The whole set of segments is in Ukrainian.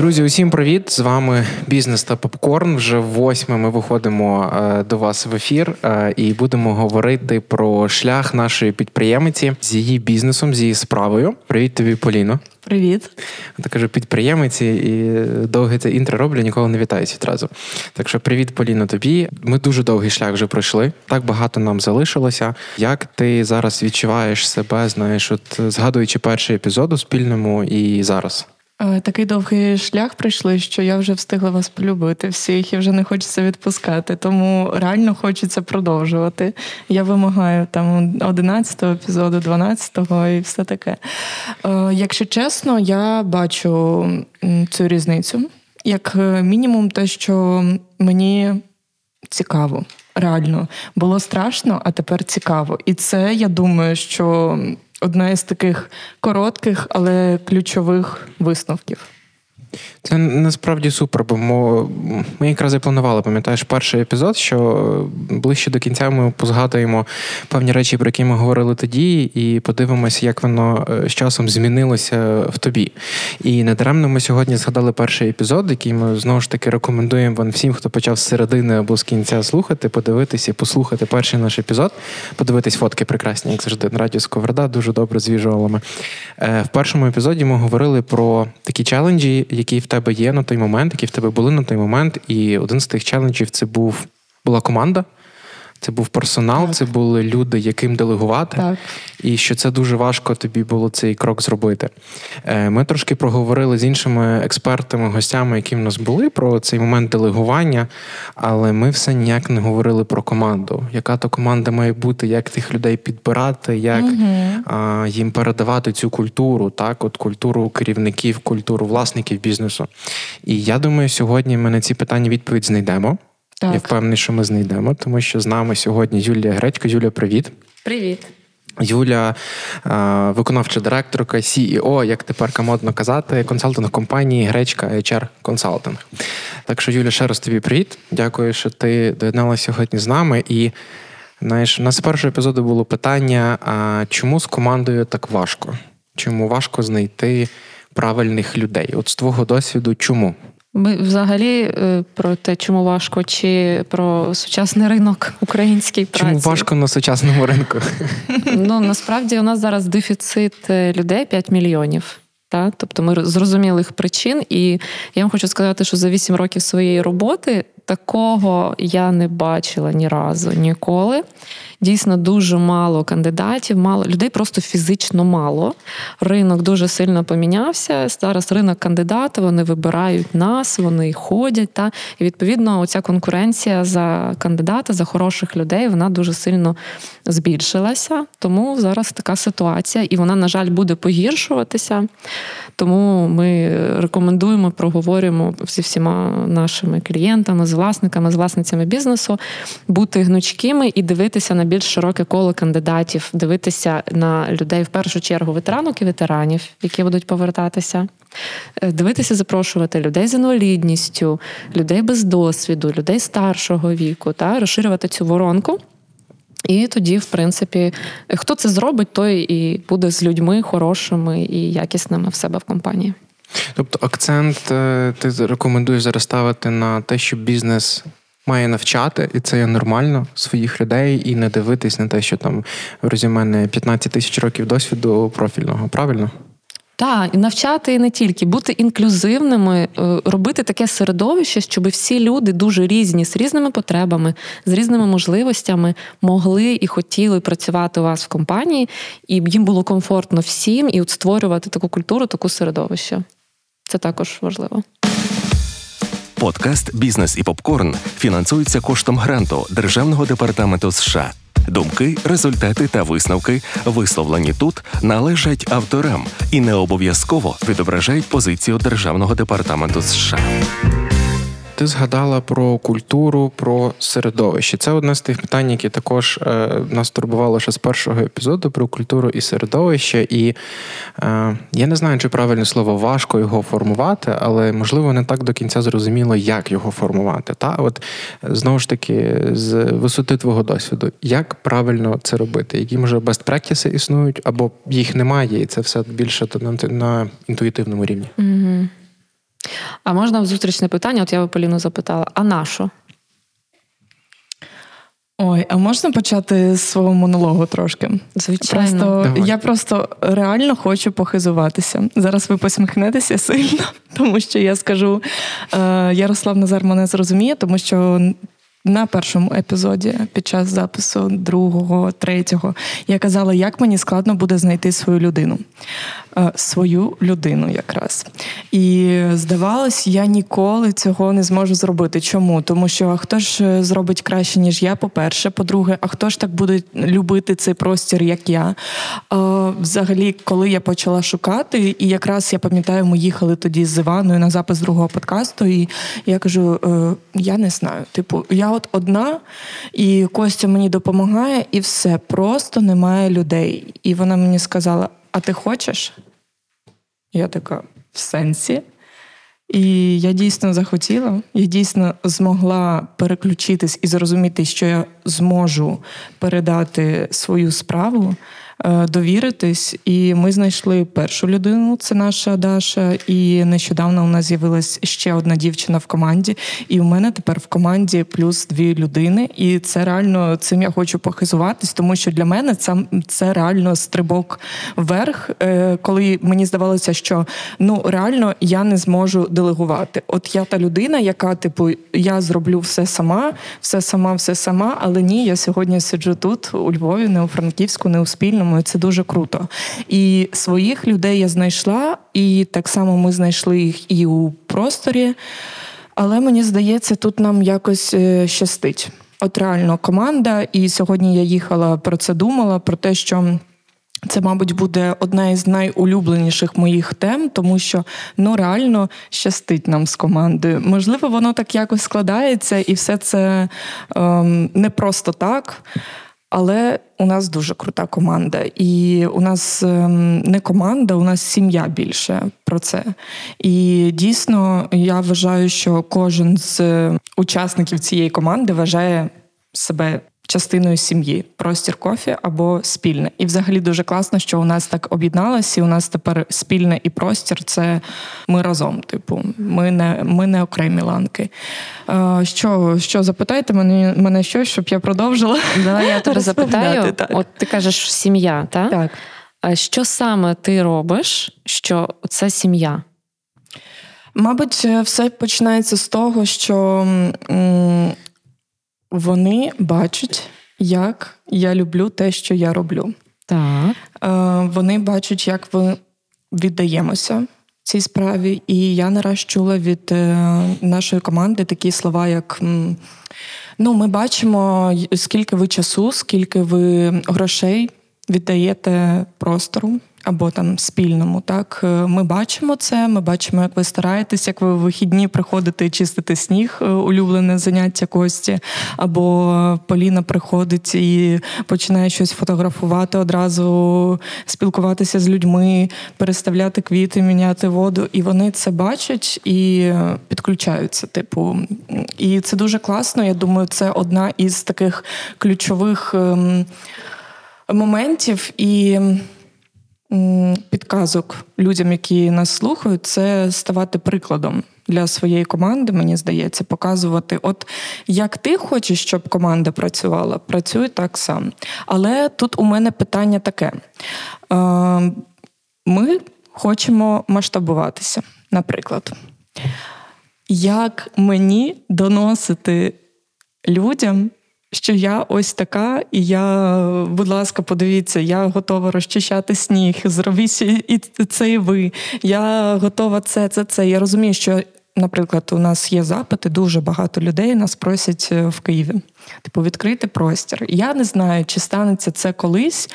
Друзі, усім привіт! З вами бізнес та попкорн. Вже восьме ми виходимо е, до вас в ефір е, і будемо говорити про шлях нашої підприємиці з її бізнесом, з її справою. Привіт тобі, Поліно. Привіт. Так кажу, підприємиці і довге це інтро роблю, ніколи не вітаюся відразу. Так що привіт, Поліно, тобі. Ми дуже довгий шлях вже пройшли. Так багато нам залишилося. Як ти зараз відчуваєш себе, знаєш, от згадуючи перший епізод у спільному і зараз? Е, Такий довгий шлях пройшли, що я вже встигла вас полюбити всіх і вже не хочеться відпускати. Тому реально хочеться продовжувати. Я вимагаю там 11-го епізоду, 12-го і все таке. Е, Якщо чесно, я бачу цю різницю. Як е, мінімум, те, що мені цікаво. Реально було страшно, а тепер цікаво. І це я думаю, що одна із таких коротких, але ключових висновків. Це насправді супер, бо ми якраз і планували, пам'ятаєш, перший епізод, що ближче до кінця ми позгадуємо певні речі, про які ми говорили тоді, і подивимося, як воно е, з часом змінилося в тобі. І недаремно ми сьогодні згадали перший епізод, який ми знову ж таки рекомендуємо вам всім, хто почав з середини або з кінця слухати, подивитися і послухати перший наш епізод, подивитись фотки прекрасні, як завжди, на радіо Сковорода, дуже добре з віжуалами. Е, В першому епізоді ми говорили про такі челенджі, які в тебе є на той момент, які в тебе були на той момент. І один з тих челенджів це був була команда. Це був персонал, Так. це були люди, яким делегувати, Так. і що це дуже важко тобі було цей крок зробити. Е, Ми трошки проговорили з іншими експертами, гостями, які в нас були, про цей момент делегування, але ми все ніяк не говорили про команду. Яка то команда має бути, як тих людей підбирати, як а, їм передавати цю культуру, так, от культуру керівників, культуру власників бізнесу. І я думаю, сьогодні ми на ці питання відповідь знайдемо. Так. Я впевнений, що ми знайдемо, тому що з нами сьогодні Юлія Гречко. Юля, привіт. Привіт. Юля, е, виконавча директорка, CEO, як тепер модно казати, консалтинг компанії Гречка HR Consulting. Так що, Юля, ще раз тобі привіт. Дякую, що ти доєдналася сьогодні з нами. І знаєш, у нас з першого епізоду було питання: а чому з командою так важко? Чому важко знайти правильних людей? От з твого досвіду, чому? Ми взагалі е, про те, чому важко, чи про сучасний ринок український праці. Чому важко на сучасному ринку? Ну насправді у нас зараз дефіцит е, людей 5 мільйонів. Так? Тобто ми з зрозумілих причин, і я вам хочу сказати, що за 8 років своєї роботи такого я не бачила ні разу ніколи. Дійсно, дуже мало кандидатів, мало людей просто фізично мало. Ринок дуже сильно помінявся. Зараз ринок кандидатів, вони вибирають нас, вони ходять. Та? І відповідно, оця конкуренція за кандидата, за хороших людей, вона дуже сильно збільшилася. Тому зараз така ситуація, і вона, на жаль, буде погіршуватися. Тому ми рекомендуємо, проговорюємо зі всіма нашими клієнтами, з власниками, з власницями бізнесу бути гнучкими і дивитися на більш широке коло кандидатів, дивитися на людей в першу чергу ветеранок і ветеранів, які будуть повертатися. Е, Дивитися, запрошувати людей з інвалідністю, людей без досвіду, людей старшого віку, та розширювати цю воронку. І тоді, в принципі, хто це зробить, той і буде з людьми хорошими і якісними в себе в компанії. Тобто акцент е, ти рекомендуєш зараз ставити на те, що бізнес має навчати, і це є нормально своїх людей, і не дивитись на те, що там в резюме не 15 тисяч років досвіду профільного. Правильно? Так, і навчати і не тільки бути інклюзивними, е, робити таке середовище, щоб всі люди дуже різні, з різними потребами, з різними можливостями могли і хотіли працювати у вас в компанії, і їм було комфортно всім, і от створювати таку культуру, таку середовище. Це також важливо. Подкаст Бізнес і попкорн фінансується коштом гранту Державного департаменту США Думки, результати та висновки, висловлені тут, належать авторам і не обов'язково відображають позицію Державного департаменту США. Ти згадала про культуру, про середовище. Це одне з тих питань, які також е, нас турбувало ще з першого епізоду про культуру і середовище. І е, я не знаю, чи правильне слово важко його формувати, але можливо не так до кінця зрозуміло, як його формувати. Та от знову ж таки, з висоти твого досвіду, як правильно це робити? Які може best practices існують, або їх немає, і це все більше на, інтуїтивному рівні. Угу. А можна в зустрічне питання? От я би Поліну запитала: а на що? Ой, а можна почати з свого монологу трошки? Звичайно. Просто Давай. я просто реально хочу похизуватися. Зараз ви посміхнетеся сильно, тому що я скажу, е, Ярослав Назар мене зрозуміє, тому що. На першому епізоді під час запису другого, третього я казала, як мені складно буде знайти свою людину. Е, свою людину якраз. І здавалось, я ніколи цього не зможу зробити. Чому? Тому що а хто ж е, зробить краще, ніж я, по-перше, по-друге, а хто ж так буде любити цей простір, як я? Е, Взагалі, коли я почала шукати, і якраз я пам'ятаю, ми їхали тоді з Іваною на запис другого подкасту, і я кажу: е, я не знаю. Типу, я от одна, і Костя мені допомагає, і все, просто немає людей. І вона мені сказала: А ти хочеш? Я така в сенсі. І я дійсно захотіла, я дійсно змогла переключитись і зрозуміти, що я зможу передати свою справу, довіритись. І ми знайшли першу людину, це наша Даша. І нещодавно у нас з'явилась ще одна дівчина в команді. І у мене тепер в команді плюс дві людини. І це реально цим я хочу похизуватись, тому що для мене це, це реально стрибок вверх, е, коли мені здавалося, що ну реально я не зможу делегувати. От я та людина, яка, типу, я зроблю все сама, все сама, все сама. Але ні, я сьогодні сиджу тут, у Львові, не у Франківську, не у спільному. І Це дуже круто. І своїх людей я знайшла, і так само ми знайшли їх і у просторі. Але мені здається, тут нам якось е, щастить. От реально команда, і сьогодні я їхала про це думала, про те, що. Це, мабуть, буде одна із найулюбленіших моїх тем, тому що ну реально щастить нам з командою. Можливо, воно так якось складається, і все це ем, не просто так. Але у нас дуже крута команда, і у нас ем, не команда, у нас сім'я більше про це. І дійсно я вважаю, що кожен з учасників цієї команди вважає себе частиною сім'ї, простір кофі або спільне. І взагалі дуже класно, що у нас так об'єдналося, і у нас тепер спільне і простір це ми разом. Типу, ми не ми не окремі ланки. Е, Що що запитайте мене, мене щось, щоб я продовжила? Давай я тебе запитаю. так. От ти кажеш сім'я, так? Так. Що саме ти робиш, що це сім'я? Мабуть, все починається з того, що вони бачать, як я люблю те, що я роблю. Так. Е, Вони бачать, як ми віддаємося цій справі. І я нараз чула від е, нашої команди такі слова, як. Ну, ми бачимо, скільки ви часу, скільки ви грошей віддаєте простору або там спільному. Так, Е, ми бачимо це. Ми бачимо, як ви стараєтесь, як ви в вихідні приходите і чистите сніг, е, улюблене заняття Кості, або Поліна приходить і починає щось фотографувати одразу, спілкуватися з людьми, переставляти квіти, міняти воду. І вони це бачать і підключаються. Типу, і це дуже класно. Я думаю, це одна із таких ключових ем, моментів і підказок людям, які нас слухають, це ставати прикладом для своєї команди, мені здається, показувати, от як ти хочеш, щоб команда працювала, працюй так сам. Але тут у мене питання таке: Е, ми хочемо масштабуватися, наприклад. Як мені доносити людям, що я ось така, і я, будь ласка, подивіться, я готова розчищати сніг, зробіть і це і ви. Я готова це, це, це. Я розумію, що наприклад, у нас є запити, дуже багато людей нас просять е, в Києві. Типу, відкрити простір. Я не знаю, чи станеться це колись.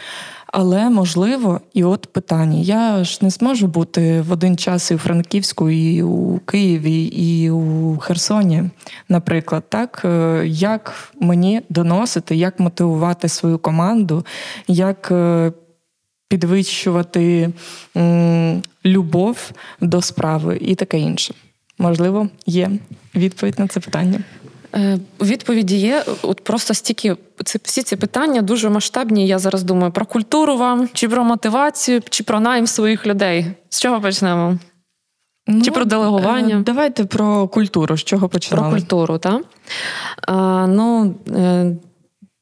Але можливо, і от питання: я ж не зможу бути в один час і у Франківську, і у Києві, і у Херсоні, наприклад, так е, як мені доносити, як мотивувати свою команду, як е, підвищувати любов до справи і таке інше. Можливо, є відповідь на це питання. Е, відповіді є. От просто стільки це всі ці питання дуже масштабні. Я зараз думаю про культуру вам, чи про мотивацію, чи про найм своїх людей. З чого почнемо? Ну, чи про делегування? Е, давайте про культуру. З чого починали? Про культуру, так? Ну, е,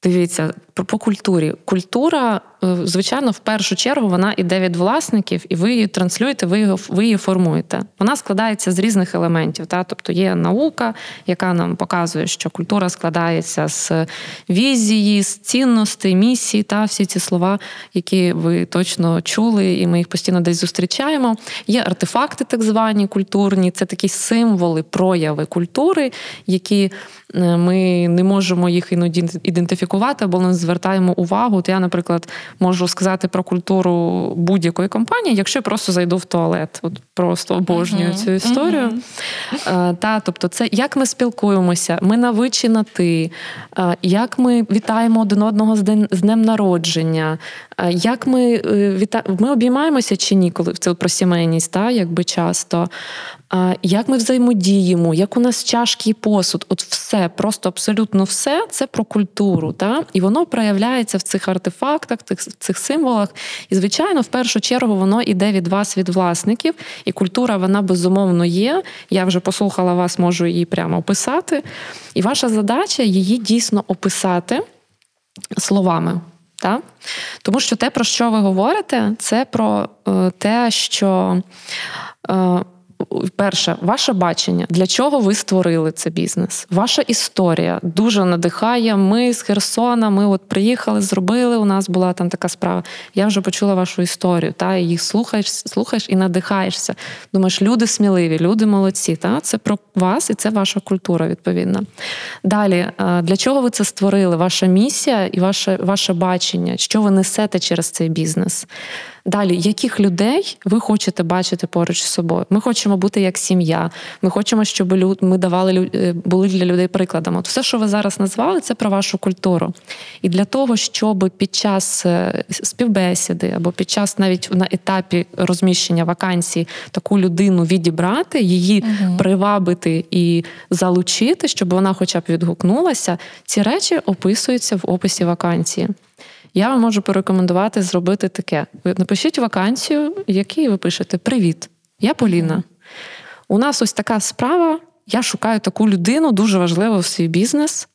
дивіться, про по культурі. Культура Е, звичайно, в першу чергу вона іде від власників, і ви її транслюєте, ви її, ви її формуєте. Вона складається з різних елементів. Та? Тобто є наука, яка нам показує, що культура складається з візії, з цінностей, місії та всі ці слова, які ви точно чули, і ми їх постійно десь зустрічаємо. Є артефакти, так звані культурні, це такі символи, прояви культури, які е, ми не можемо їх іноді ідентифікувати, або не звертаємо увагу. От я, наприклад, можу сказати про культуру будь-якої компанії, якщо я просто зайду в туалет. От Просто обожнюю uh-huh. цю історію. Uh-huh. Та, Тобто, це як ми спілкуємося, ми навичі на ти, як ми вітаємо один одного з днем народження, як ми е, віта... ми обіймаємося чи ні, коли це про сімейність, та, якби часто. Як ми взаємодіємо, як у нас чашки і посуд, от все, просто абсолютно все це про культуру. Та? І воно проявляється в цих артефактах, в цих символах. І, звичайно, в першу чергу воно йде від вас, від власників. І культура, вона безумовно є. Я вже послухала вас, можу її прямо описати. І ваша задача її дійсно описати словами. Так? Тому що те, про що ви говорите, це про е, те, що. Е, перше, ваше бачення, для чого ви створили цей бізнес? Ваша історія дуже надихає. Ми з Херсона, ми от приїхали, зробили. У нас була там така справа. Я вже почула вашу історію. Та їх слухаєш, слухаєш і надихаєшся. Думаєш, люди сміливі, люди молодці. Та це про вас і це ваша культура, відповідно. Далі, для чого ви це створили? Ваша місія і ваше, ваше бачення, що ви несете через цей бізнес? Далі, яких людей ви хочете бачити поруч з собою? Ми хочемо бути як сім'я. Ми хочемо, щоб ми давали е, були для людей прикладом. От все, що ви зараз назвали, це про вашу культуру. І для того, щоб під час е, співбесіди або під час навіть на етапі розміщення вакансій таку людину відібрати, її угу. привабити і залучити, щоб вона, хоча б відгукнулася, ці речі описуються в описі вакансії. Я вам можу порекомендувати зробити таке: ви напишіть вакансію, якій ви пишете Привіт, я Поліна. У нас ось така справа. Я шукаю таку людину, дуже важливу в свій бізнес.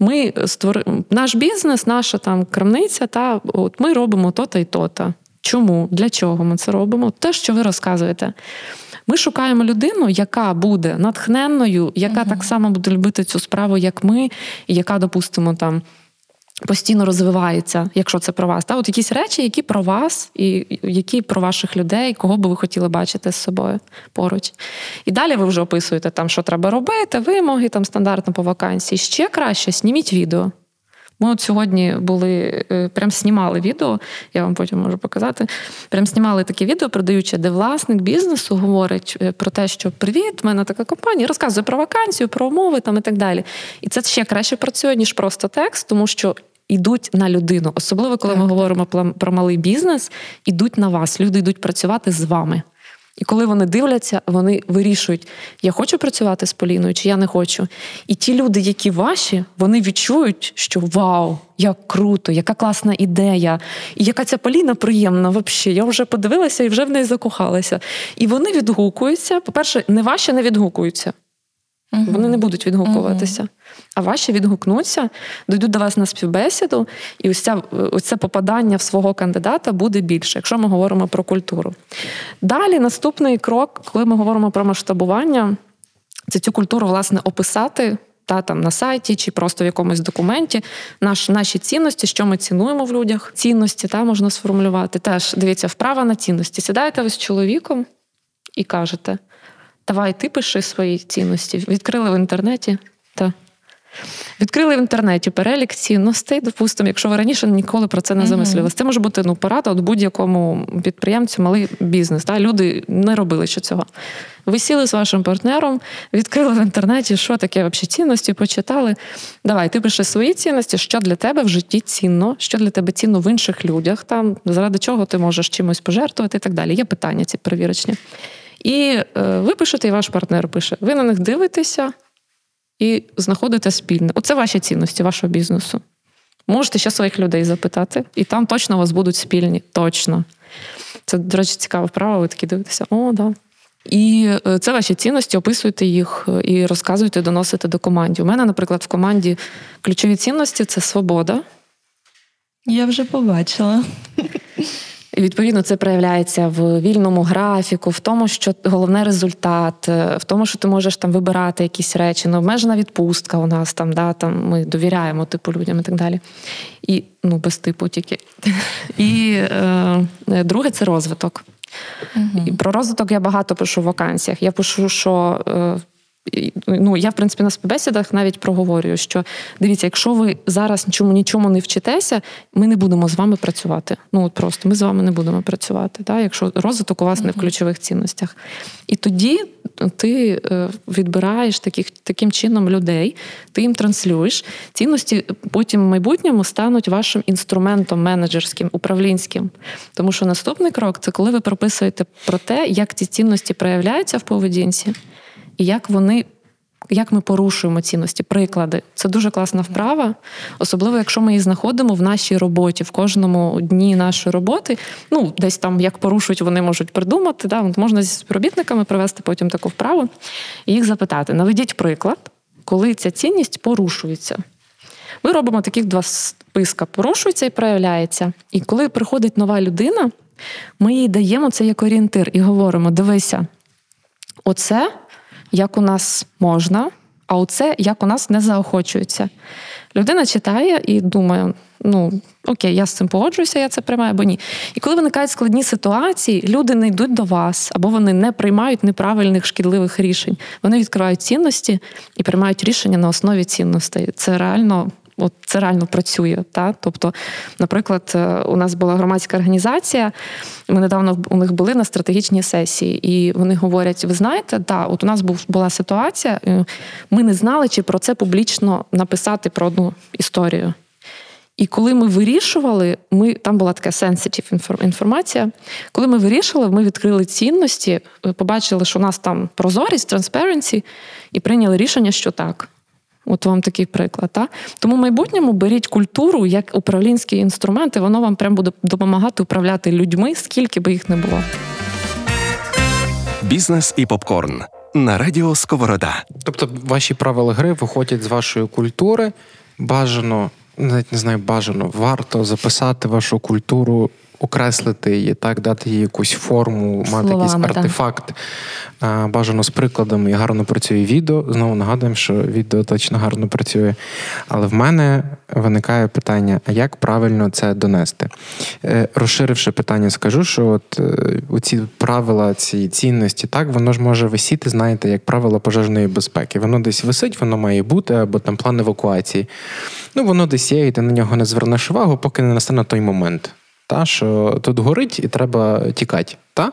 Ми створи... Наш бізнес, наша там крамниця, та от ми робимо то-то і то-то. Чому? Для чого ми це робимо? Те, що ви розказуєте. Ми шукаємо людину, яка буде натхненною, яка uh так само буде любити цю справу, як ми, і яка, допустимо, там постійно розвивається, якщо це про вас. Та от якісь речі, які про вас, і які про ваших людей, кого би ви хотіли бачити з собою поруч. І далі ви вже описуєте, там, що треба робити, вимоги там стандартно по вакансії. Ще краще, зніміть відео. Ми от сьогодні були, е, прям знімали відео, я вам потім можу показати. Прям знімали таке відео, продаючи, де власник бізнесу говорить е, про те, що привіт, в мене така компанія, розказує про вакансію, про умови там і так далі. І це ще краще працює, ніж просто текст, тому що йдуть на людину, особливо коли так. ми говоримо про малий бізнес, ідуть на вас. Люди йдуть працювати з вами. І коли вони дивляться, вони вирішують, я хочу працювати з Поліною, чи я не хочу. І ті люди, які ваші, вони відчують, що вау, як круто, яка класна ідея, і яка ця Поліна приємна, взагалі. Я вже подивилася і вже в неї закохалася. І вони відгукуються. По-перше, не ваші не відгукуються. Угу. Вони не будуть відгукуватися. Угу. А ваші відгукнуться, дойдуть до вас на співбесіду, і ось, ця, ось це попадання в свого кандидата буде більше, якщо ми говоримо про культуру. Далі наступний крок, коли ми говоримо про масштабування, це цю культуру, власне, описати. Та там на сайті чи просто в якомусь документі наш, наші цінності, що ми цінуємо в людях. Цінності та можна сформулювати. Теж дивіться, вправа на цінності. Сідаєте ви з чоловіком і кажете: Давай, ти пиши свої цінності. Відкрили в інтернеті. Та. Відкрили в інтернеті перелік цінностей, допустимо, якщо ви раніше ніколи про це не замислювалися. Це може бути ну, порада от будь-якому підприємцю, малий бізнес. Та? Люди не робили ще цього. Ви сіли з вашим партнером, відкрили в інтернеті, що таке взагалі цінності, почитали. Давай, ти пиши свої цінності, що для тебе в житті цінно, що для тебе цінно в інших людях, там, заради чого ти можеш чимось пожертвувати і так далі. Є питання ці перевірочні. І е, ви пишете, і ваш партнер пише. Ви на них дивитеся і знаходите спільне. Оце ваші цінності, вашого бізнесу. Можете ще своїх людей запитати, і там точно у вас будуть спільні. Точно. Це, до речі, цікава вправа, ви такі дивитеся, о, да. І е, це ваші цінності, описуйте їх е, і розказуйте, доносите до команді. У мене, наприклад, в команді ключові цінності це свобода. Я вже побачила. І відповідно це проявляється в вільному графіку, в тому, що головне результат, е, в тому, що ти можеш там вибирати якісь речі, необмежена відпустка у нас там, да, там ми довіряємо типу людям і так далі. І ну, без типу тільки. І е, друге це розвиток. Угу. І Про розвиток я багато пишу в вакансіях. Я пишу, що. Е, ну, я, в принципі, на співбесідах навіть проговорюю, що дивіться, якщо ви зараз нічому нічому не вчитеся, ми не будемо з вами працювати. Ну от просто ми з вами не будемо працювати, так? якщо розвиток у вас не в ключових цінностях. І тоді ти е, відбираєш таких, таким чином людей, ти їм транслюєш. Цінності потім в майбутньому стануть вашим інструментом менеджерським, управлінським. Тому що наступний крок це коли ви прописуєте про те, як ці цінності проявляються в поведінці і як вони. Як ми порушуємо цінності, приклади. Це дуже класна вправа, особливо, якщо ми її знаходимо в нашій роботі, в кожному дні нашої роботи. Ну, десь там як порушують, вони можуть придумати. Да? Можна зі співробітниками провести потім таку вправу і їх запитати: наведіть приклад, коли ця цінність порушується. Ми робимо таких два списка: порушується і проявляється. І коли приходить нова людина, ми їй даємо це як орієнтир і говоримо: дивися, оце як у нас можна, а оце як у нас не заохочується. Людина читає і думає: ну окей, я з цим погоджуюся, я це приймаю або ні. І коли виникають складні ситуації, люди не йдуть до вас, або вони не приймають неправильних шкідливих рішень. Вони відкривають цінності і приймають рішення на основі цінностей. Це реально От це реально працює. Та? Тобто, наприклад, е, у нас була громадська організація, ми недавно у них були на стратегічній сесії, і вони говорять: ви знаєте, да, от у нас був була ситуація, е, ми не знали, чи про це публічно написати про одну історію. І коли ми вирішували, ми там була така sensitive інформація. Коли ми вирішували, ми відкрили цінності, е, побачили, що у нас там прозорість, transparency, і прийняли рішення, що так. От вам такий приклад. Та? Тому в майбутньому беріть культуру як управлінський інструмент, і воно вам прям буде допомагати управляти людьми, скільки би їх не було. Бізнес і попкорн на радіо Сковорода. Тобто, ваші правила гри виходять з вашої культури. Бажано, навіть не знаю, бажано, варто записати вашу культуру окреслити її, так, дати їй якусь форму, мати Словами, якийсь артефакт. Так. Бажано з прикладами і гарно працює відео. Знову нагадуємо, що відео точно гарно працює. Але в мене виникає питання: а як правильно це донести? Е, розширивши питання, скажу, що от е, ці правила, ці цінності, так, воно ж може висіти, знаєте, як правило пожежної безпеки. Воно десь висить, воно має бути, або там план евакуації. Ну, воно десь є, і ти на нього не звернеш увагу, поки не настане той момент та що тут горить і треба тікати. Та?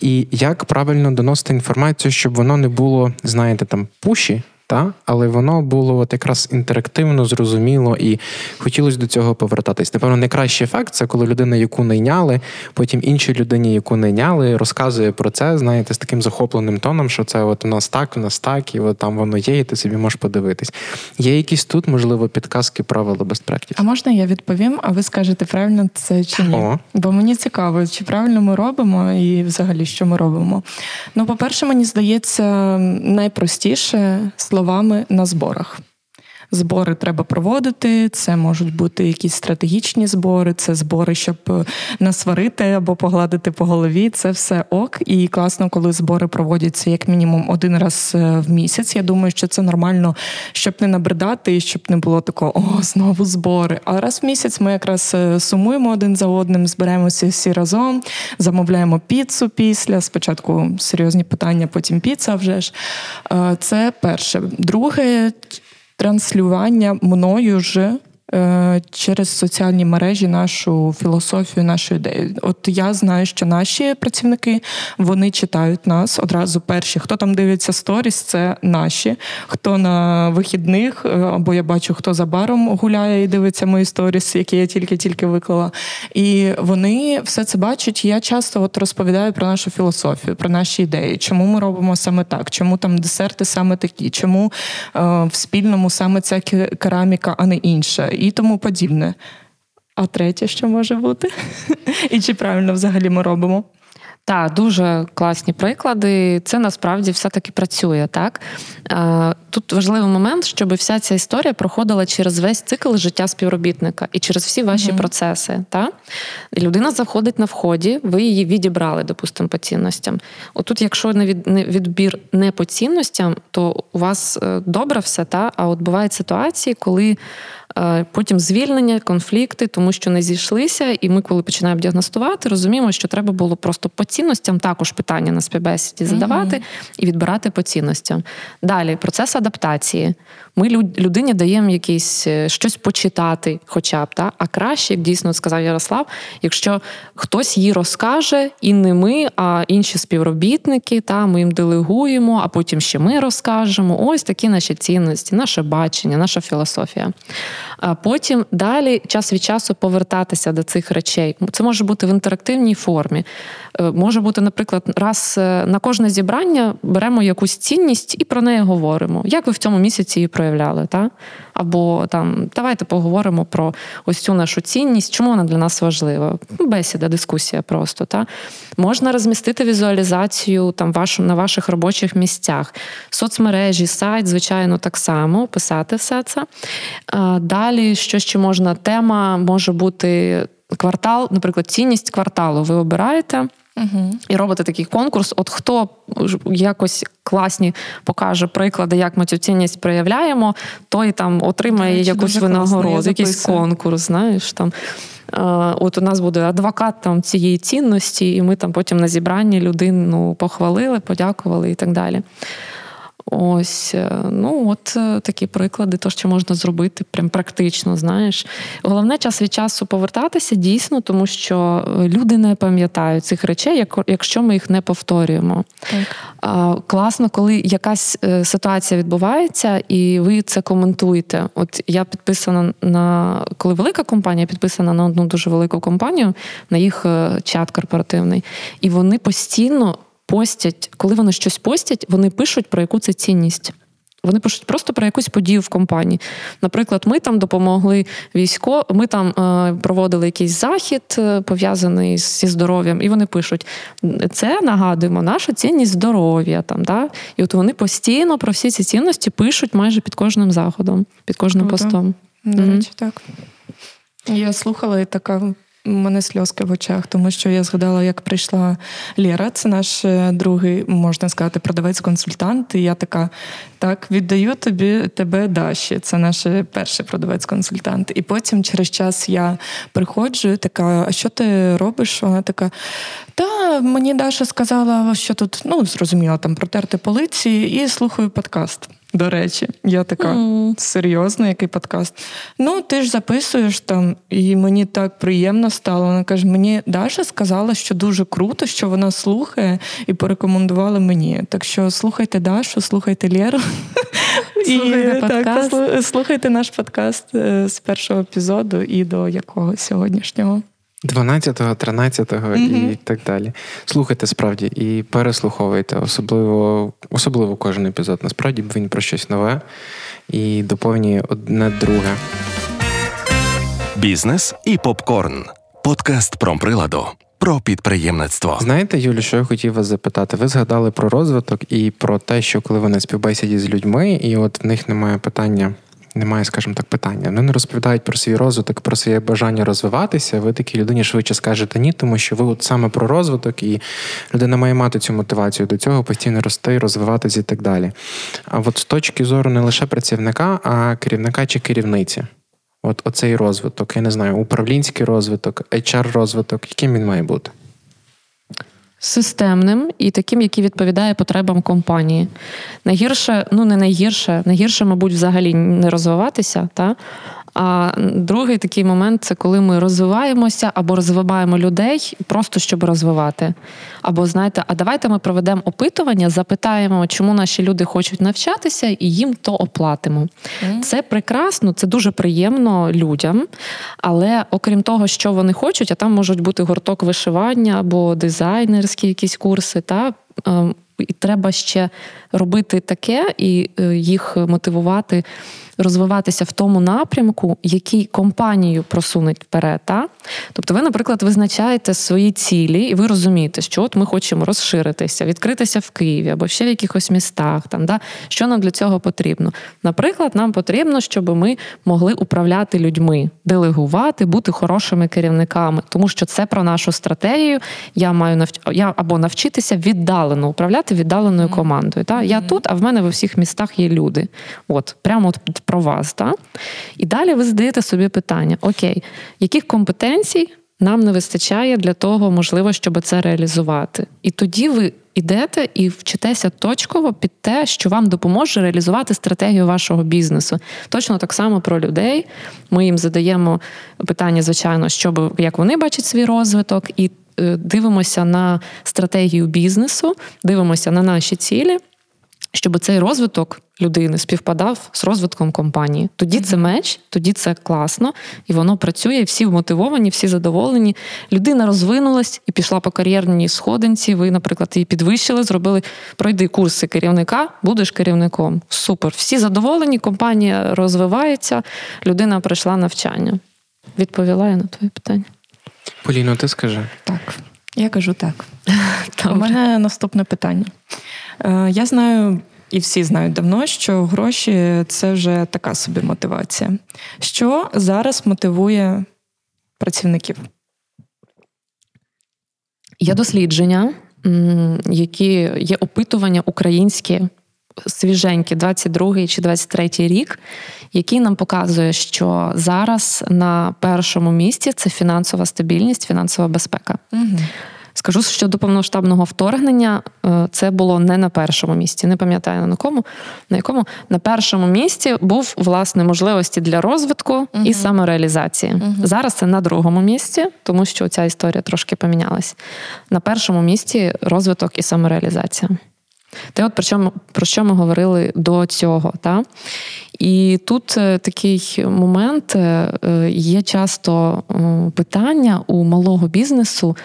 І як правильно доносити інформацію, щоб воно не було, знаєте, там пуші, та? але воно було от якраз інтерактивно, зрозуміло, і хотілося до цього повертатись. Напевно, найкращий ефект це коли людина, яку найняли, потім іншій людині, яку найняли, розказує про це, знаєте, з таким захопленим тоном, що це от у нас так, у нас так, і от там воно є, і ти собі можеш подивитись. Є якісь тут, можливо, підказки, правила без практики. А можна я відповім, а ви скажете, правильно це чи ні? О. Бо мені цікаво, чи правильно ми робимо і взагалі що ми робимо. Ну, по-перше, мені здається, найпростіше словами на зборах. Збори треба проводити. Це можуть бути якісь стратегічні збори, це збори, щоб е, насварити або погладити по голові. Це все ок. І класно, коли збори проводяться як мінімум один раз е, в місяць. Я думаю, що це нормально, щоб не набридати і щоб не було такого о, знову збори. А раз в місяць ми якраз е, сумуємо один за одним, зберемося всі разом, замовляємо піцу після. Спочатку серйозні питання, потім піца. Вже ж це перше. Друге транслювання мною ж через соціальні мережі нашу філософію, нашу ідею. От я знаю, що наші працівники вони читають нас одразу перші. Хто там дивиться сторіс, це наші. Хто на вихідних, е, або я бачу, хто за баром гуляє і дивиться мої сторіс, які я тільки-тільки виклала. І вони все це бачать. Я часто от розповідаю про нашу філософію, про наші ідеї, чому ми робимо саме так, чому там десерти саме такі, чому е, в спільному саме ця кераміка, а не інша і тому подібне. А третє, що може бути? І чи правильно взагалі ми робимо? Так, дуже класні приклади. Це насправді все-таки працює. так? Тут важливий момент, щоб вся ця історія проходила через весь цикл життя співробітника і через всі ваші mm-hmm. процеси. Так? Людина заходить на вході, ви її відібрали, допустимо, по цінностям. Отут, якщо не відбір не по цінностям, то у вас е, добре все, та? а от бувають ситуації, коли. Е, потім звільнення, конфлікти, тому що не зійшлися. І ми, коли починаємо діагностувати, розуміємо, що треба було просто по цінностям також питання на співбесіді задавати угу. і відбирати по цінностям. Далі процес адаптації. Ми людині даємо якісь е, щось почитати, хоча б та а краще, як дійсно сказав Ярослав, якщо хтось їй розкаже, і не ми, а інші співробітники, та ми їм делегуємо, а потім ще ми розкажемо. Ось такі наші цінності, наше бачення, наша філософія. А потім далі час від часу повертатися до цих речей. Це може бути в інтерактивній формі. Е, може бути, наприклад, раз е, на кожне зібрання беремо якусь цінність і про неї говоримо. Як ви в цьому місяці її проявляли? Та? Або там давайте поговоримо про ось цю нашу цінність, чому вона для нас важлива. Бесіда, дискусія просто. Та? Можна розмістити візуалізацію там ваш, на ваших робочих місцях, соцмережі, сайт, звичайно, так само, писати все це. Далі, що ще можна? Тема може бути квартал, наприклад, цінність кварталу. Ви обираєте. Угу. І робити такий конкурс. От хто якось класні покаже приклади, як ми цю цінність проявляємо, той там отримає речі, якусь винагороду, якийсь конкурс. Знаєш там. От у нас буде адвокат там цієї цінності, і ми там потім на зібранні людину похвалили, подякували і так далі. Ось, е, ну от е, такі приклади, то що можна зробити, прям практично, знаєш. Головне час від часу повертатися дійсно, тому що е, люди не пам'ятають цих речей, якщо ми їх не повторюємо. Так. Класно, коли якась ситуація відбувається, і ви це коментуєте. От я підписана на коли велика компанія підписана на одну дуже велику компанію, на їх чат корпоративний, і вони постійно постять, коли вони щось постять, вони пишуть про яку це цінність. Вони пишуть просто про якусь подію в компанії. Наприклад, ми там допомогли військо, ми там е, проводили якийсь захід, е, пов'язаний зі здоров'ям, і вони пишуть: це нагадуємо, наша цінність здоров'я. Там, да? І от вони постійно про всі ці цінності пишуть майже під кожним заходом, під кожним Круто. постом. До речі, mm-hmm. так. Я слухала і така мене сльозки в очах, тому що я згадала, як прийшла Лєра, це наш е, другий, можна сказати, продавець-консультант. І я така: так, віддаю тобі тебе Даші. Це наш перший продавець-консультант. І потім через час я приходжу, така: а що ти робиш? Вона така. Та мені Даша сказала, що тут ну зрозуміла там протерти полиці, і слухаю подкаст. До речі, я така mm. серйозно, який подкаст. Ну, ти ж записуєш там, і мені так приємно стало. Вона каже: мені Даша сказала, що дуже круто, що вона слухає і порекомендувала мені. Так що слухайте Дашу, слухайте Лєру. Слухайте, і, так, слухайте наш подкаст е, з першого епізоду і до якого сьогоднішнього. 12-го, 13-го mm-hmm. і так далі. Слухайте справді і переслуховуйте, особливо особливо кожен епізод. Насправді він про щось нове і доповнює одне друге. Бізнес і попкорн. Подкаст про приладу. Про підприємництво. Знаєте, Юлі, що я хотів вас запитати? Ви згадали про розвиток і про те, що коли вони співбесіді з людьми, і от в них немає питання немає, скажімо так, питання. Вони не розповідають про свій розвиток, про своє бажання розвиватися. Ви такій людині швидше скажете ні, тому що ви от саме про розвиток, і людина має мати цю мотивацію до цього, постійно рости, розвиватися і так далі. А от з точки зору не лише працівника, а керівника чи керівниці. От оцей розвиток, я не знаю, управлінський розвиток, HR-розвиток, яким він має бути? Системним і таким, який відповідає потребам компанії. Найгірше, ну не найгірше, найгірше, мабуть, взагалі не розвиватися, та? А другий такий момент це коли ми розвиваємося або розвиваємо людей просто щоб розвивати. Або знаєте, а давайте ми проведемо опитування, запитаємо, чому наші люди хочуть навчатися, і їм то оплатимо. Mm. Це прекрасно, це дуже приємно людям. Але окрім того, що вони хочуть, а там можуть бути гурток вишивання або дизайнерські якісь курси, та ем, і треба ще робити таке і е, їх мотивувати розвиватися в тому напрямку, який компанію просунуть вперед. Та? Тобто, ви, наприклад, визначаєте свої цілі, і ви розумієте, що от ми хочемо розширитися, відкритися в Києві або ще в якихось містах. Там, да? Що нам для цього потрібно? Наприклад, нам потрібно, щоб ми могли управляти людьми, делегувати, бути хорошими керівниками, тому що це про нашу стратегію. Я маю навч... я або навчитися віддалено управляти віддаленою командою. Та? Я тут, а в мене в усіх містах є люди. От, прямо от про вас. Так? І далі ви задаєте собі питання: окей, яких компетенцій нам не вистачає для того, можливо, щоб це реалізувати? І тоді ви йдете і вчитеся точково під те, що вам допоможе реалізувати стратегію вашого бізнесу. Точно так само про людей. Ми їм задаємо питання, звичайно, щоб як вони бачать свій розвиток, і е, дивимося на стратегію бізнесу, дивимося на наші цілі щоб цей розвиток людини співпадав з розвитком компанії. Тоді це меч, тоді це класно, і воно працює. Всі вмотивовані, всі задоволені. Людина розвинулась і пішла по кар'єрній сходинці. Ви, наприклад, її підвищили, зробили пройди курси керівника, будеш керівником. Супер. Всі задоволені, компанія розвивається, людина пройшла навчання. Відповіла я на твоє питання. Поліно, ти скажи. Так, я кажу так. У мене наступне питання. Е, я знаю. І всі знають давно, що гроші це вже така собі мотивація. Що зараз мотивує працівників? Є дослідження, які є опитування українські, свіженькі, 22 чи 23 рік, який нам показує, що зараз на першому місці це фінансова стабільність, фінансова безпека. Угу. Скажу, що до повноштабного вторгнення е, це було не на першому місці. Не пам'ятаю на кому, на якому на першому місці був власне можливості для розвитку uh і самореалізації. uh Зараз це на другому місці, тому що ця історія трошки помінялась. На першому місці розвиток і самореалізація. Те, от про що, про що ми говорили до цього. Та? І тут е, такий момент е, є часто питання у малого бізнесу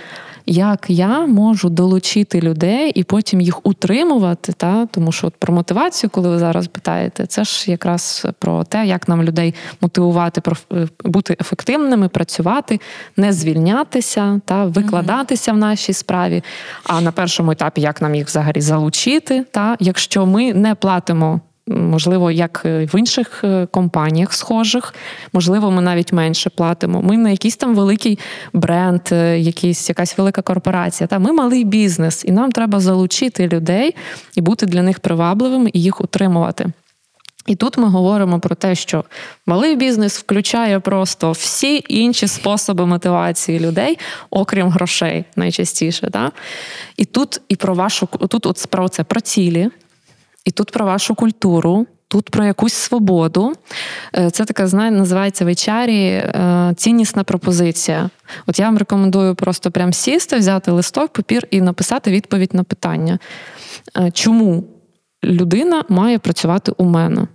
як я можу долучити людей і потім їх утримувати. Та? Тому що от про мотивацію, коли ви зараз питаєте, це ж якраз про те, як нам людей мотивувати, е, бути ефективними, працювати, не звільнятися та викладатися mm-hmm. в нашій справі. А на першому етапі як нам їх взагалі залучити, та якщо ми не платимо можливо, як в інших е, компаніях схожих, можливо, ми навіть менше платимо. Ми не якийсь там великий бренд, е, якийсь, якась велика корпорація. Та ми малий бізнес, і нам треба залучити людей і бути для них привабливими і їх утримувати. І тут ми говоримо про те, що малий бізнес включає просто всі інші способи мотивації людей, окрім грошей, найчастіше. Да? І тут і про вашу тут от про це про цілі, і тут про вашу культуру, тут про якусь свободу. Е, це така, знає, називається в HR е, ціннісна пропозиція. От я вам рекомендую просто прям сісти, взяти листок, папір і написати відповідь на питання, е, чому людина має працювати у мене.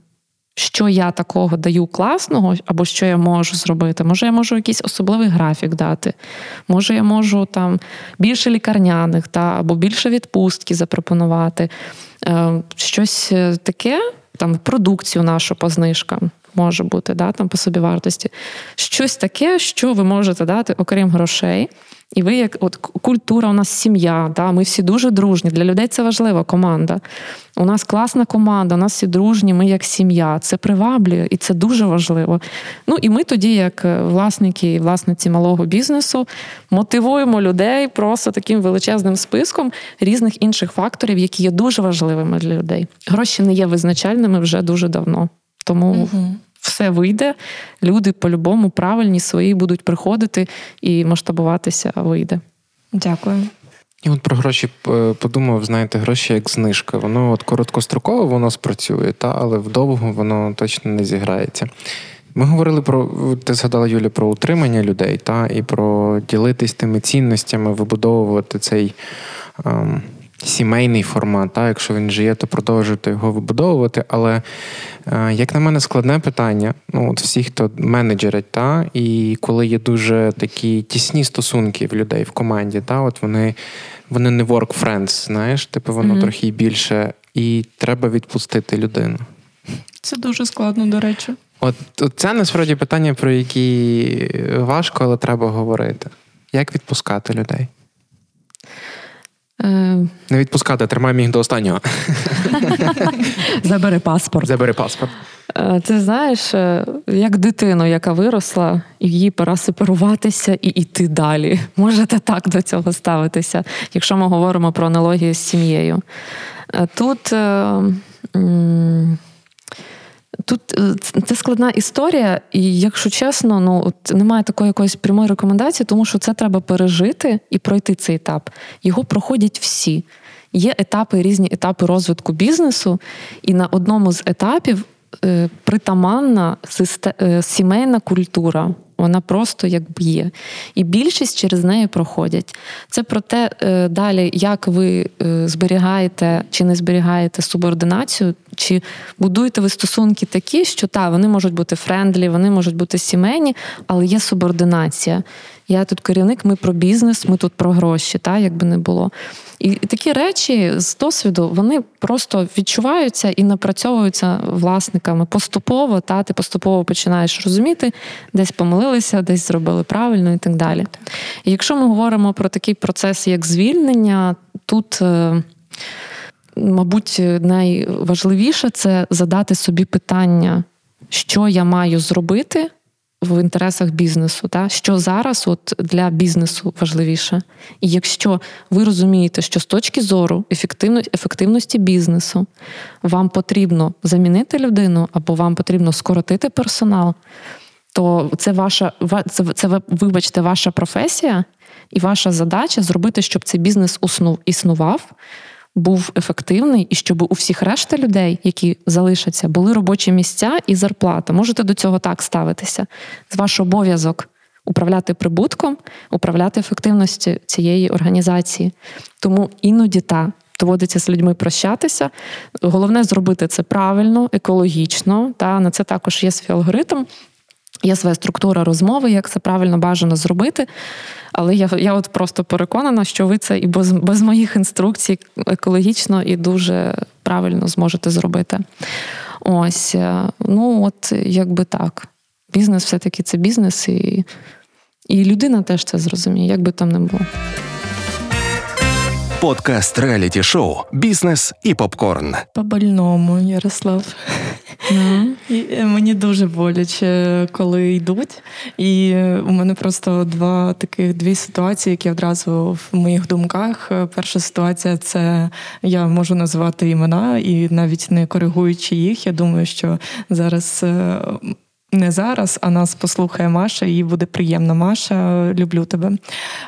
Що я такого даю класного, або що я можу зробити? Може, я можу якийсь особливий графік дати, може, я можу там більше лікарняних та, або більше відпустки запропонувати. Е, щось е, таке, там продукцію нашу по знижкам може бути, да, там по собі вартості. Щось таке, що ви можете дати, окрім грошей, І ви, як от культура, у нас сім'я, да, ми всі дуже дружні. Для людей це важлива команда. У нас класна команда, у нас всі дружні, ми як сім'я. Це приваблює і це дуже важливо. Ну і ми тоді, як е, власники і власниці малого бізнесу, мотивуємо людей просто таким величезним списком різних інших факторів, які є дуже важливими для людей. Гроші не є визначальними вже дуже давно. Тому угу. Все вийде. Люди по-любому правильні свої будуть приходити і масштабуватися вийде. Дякую. І от про гроші е, подумав, знаєте, гроші як знижка. Воно от короткостроково воно спрацює, та, але вдовго воно точно не зіграється. Ми говорили про, ти згадала Юлі, про утримання людей, та, і про ділитись тими цінностями, вибудовувати цей. Ем, сімейний формат. Та? Якщо він вже є, то продовжуйте його вибудовувати. Але, е, як на мене, складне питання. Ну, от всі, хто менеджерить, та? і коли є дуже такі тісні стосунки в людей в команді, та? от вони вони не work friends, знаєш, типу воно mm-hmm. трохи більше, і треба відпустити людину. Це дуже складно, до речі. От, от це насправді питання, про які важко, але треба говорити. Як відпускати людей? Е, Не відпускати, тримай міг до останнього. Забери паспорт. Забери паспорт. Е, ти знаєш, е, як дитину, яка виросла, її пора сепаруватися і йти далі. Можете так до цього ставитися, якщо ми говоримо про аналогію з сім'єю. Тут. Тут е, це складна історія, і якщо чесно, ну от немає такої якоїсь прямої рекомендації, тому що це треба пережити і пройти цей етап. Його проходять всі. Є етапи, різні етапи розвитку бізнесу, і на одному з етапів притаманна е, сімейна культура. Вона просто як є. І більшість через неї проходять. Це про те, е, далі, як ви е, зберігаєте чи не зберігаєте субординацію, чи будуєте ви стосунки такі, що та, вони можуть бути friendly, вони можуть бути сімейні, але є субординація. Я тут керівник, ми про бізнес, ми тут про гроші, та, як би не було. І такі речі з досвіду вони просто відчуваються і напрацьовуються власниками поступово. Та ти поступово починаєш розуміти, десь помилилися, десь зробили правильно і так далі. І якщо ми говоримо про такий процес, як звільнення, тут. Е, мабуть, найважливіше це задати собі питання, що я маю зробити, в інтересах бізнесу, та що зараз от для бізнесу важливіше. І якщо ви розумієте, що з точки зору ефективності бізнесу вам потрібно замінити людину або вам потрібно скоротити персонал, то це ваша це, це вибачте, ваша професія і ваша задача зробити, щоб цей бізнес існував був ефективний, і щоб у всіх решта людей, які залишаться, були робочі місця і зарплата. Можете до цього так ставитися. З ваш обов'язок управляти прибутком, управляти ефективністю цієї організації. Тому іноді та. Доводиться з людьми прощатися. Головне зробити це правильно, екологічно. Та на це також є свій алгоритм. Є своя структура розмови, як це правильно бажано зробити. Але я я от просто переконана, що ви це і без без моїх інструкцій екологічно і дуже правильно зможете зробити. Ось, е, ну от якби так. Бізнес все-таки це бізнес, і, і людина теж це зрозуміє, як би там не було. Подкаст реаліті шоу Бізнес і попкорн. По больному, Ярослав. Mm. І е, Мені дуже боляче, коли йдуть. І у мене просто два таких дві ситуації, які одразу в моїх думках. Перша ситуація це я можу назвати імена, і навіть не коригуючи їх, я думаю, що зараз. Не зараз, а нас послухає Маша, їй буде приємно. Маша, люблю тебе.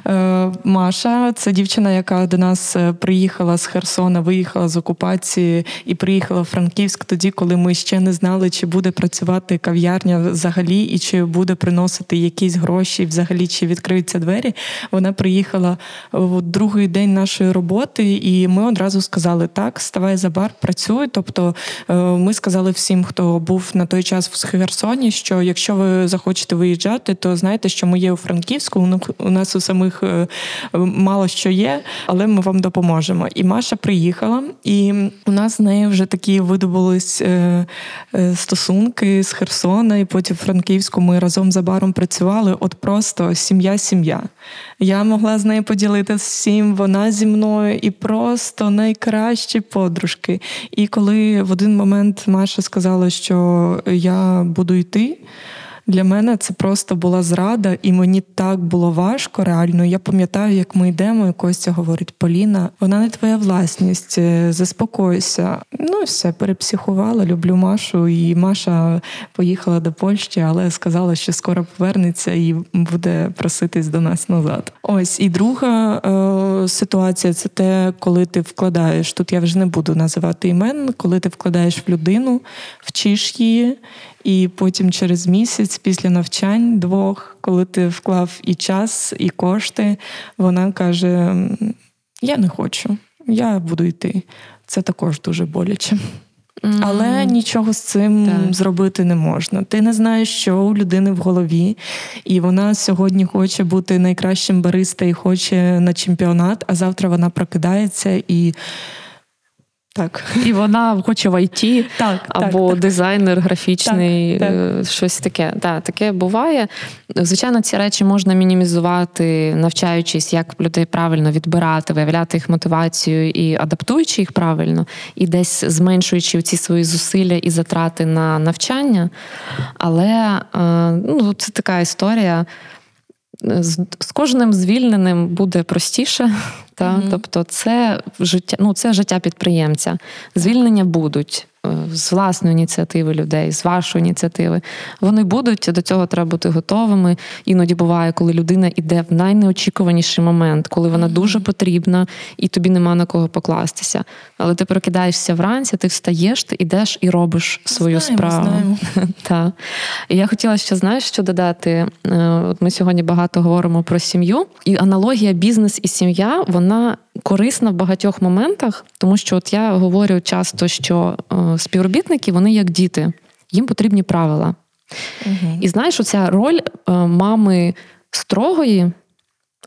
Е, Маша це дівчина, яка до нас е, приїхала з Херсона, виїхала з окупації і приїхала в Франківськ тоді, коли ми ще не знали, чи буде працювати кав'ярня взагалі, і чи буде приносити якісь гроші, взагалі чи відкриються двері. Вона приїхала в другий день нашої роботи, і ми одразу сказали: так, ставай за бар, працюй. Тобто е, ми сказали всім, хто був на той час в Херсоні що якщо ви захочете виїжджати, то знаєте, що ми є у Франківську. У нас у самих е, мало що є, але ми вам допоможемо. І Маша приїхала, і у нас з нею вже такі видобулись е, е, стосунки з Херсона, і потім в Франківську ми разом за баром працювали. От просто сім'я-сім'я. Я могла з нею поділитися всім, вона зі мною і просто найкращі подружки. І коли в один момент Маша сказала, що я буду йти. Для мене це просто була зрада, і мені так було важко. Реально, я пам'ятаю, як ми йдемо, і Костя говорить: Поліна, вона не твоя власність, е, заспокойся. Ну все, перепсихувала, люблю Машу. І Маша поїхала до Польщі, але сказала, що скоро повернеться і буде проситись до нас назад. Ось і друга е, ситуація це те, коли ти вкладаєш. Тут я вже не буду називати імен, коли ти вкладаєш в людину, вчиш її. І потім через місяць, після навчань двох, коли ти вклав і час, і кошти, вона каже: Я не хочу, я буду йти. Це також дуже боляче. Mm-hmm. Але нічого з цим так. зробити не можна. Ти не знаєш, що у людини в голові, і вона сьогодні хоче бути найкращим бариста і хоче на чемпіонат, а завтра вона прокидається і так. І вона хоче в ІТ, так, або так, дизайнер графічний, так, е, щось таке. Так, Таке буває. Звичайно, ці речі можна мінімізувати, навчаючись, як людей правильно відбирати, виявляти їх мотивацію і адаптуючи їх правильно, і десь зменшуючи ці свої зусилля і затрати на навчання. Але е, ну, це така історія з кожним звільненим буде простіше. Та? mm Тобто, це життя, ну, це життя підприємця. Звільнення будуть. Е, з власної ініціативи людей, з вашої ініціативи. Вони будуть, до цього треба бути готовими. Іноді буває, коли людина йде в найнеочікуваніший момент, коли вона дуже потрібна і тобі нема на кого покластися. Але ти прокидаєшся вранці, ти встаєш, ти йдеш і робиш свою знаємо, справу. Знаємо. І я хотіла ще знаєш, що додати. Е, от Ми сьогодні багато говоримо про сім'ю, і аналогія бізнес і сім'я вона корисна в багатьох моментах, тому що от я говорю часто, що е, співробітники вони як діти, їм потрібні правила. Угу. І знаєш, оця роль е, мами строгої,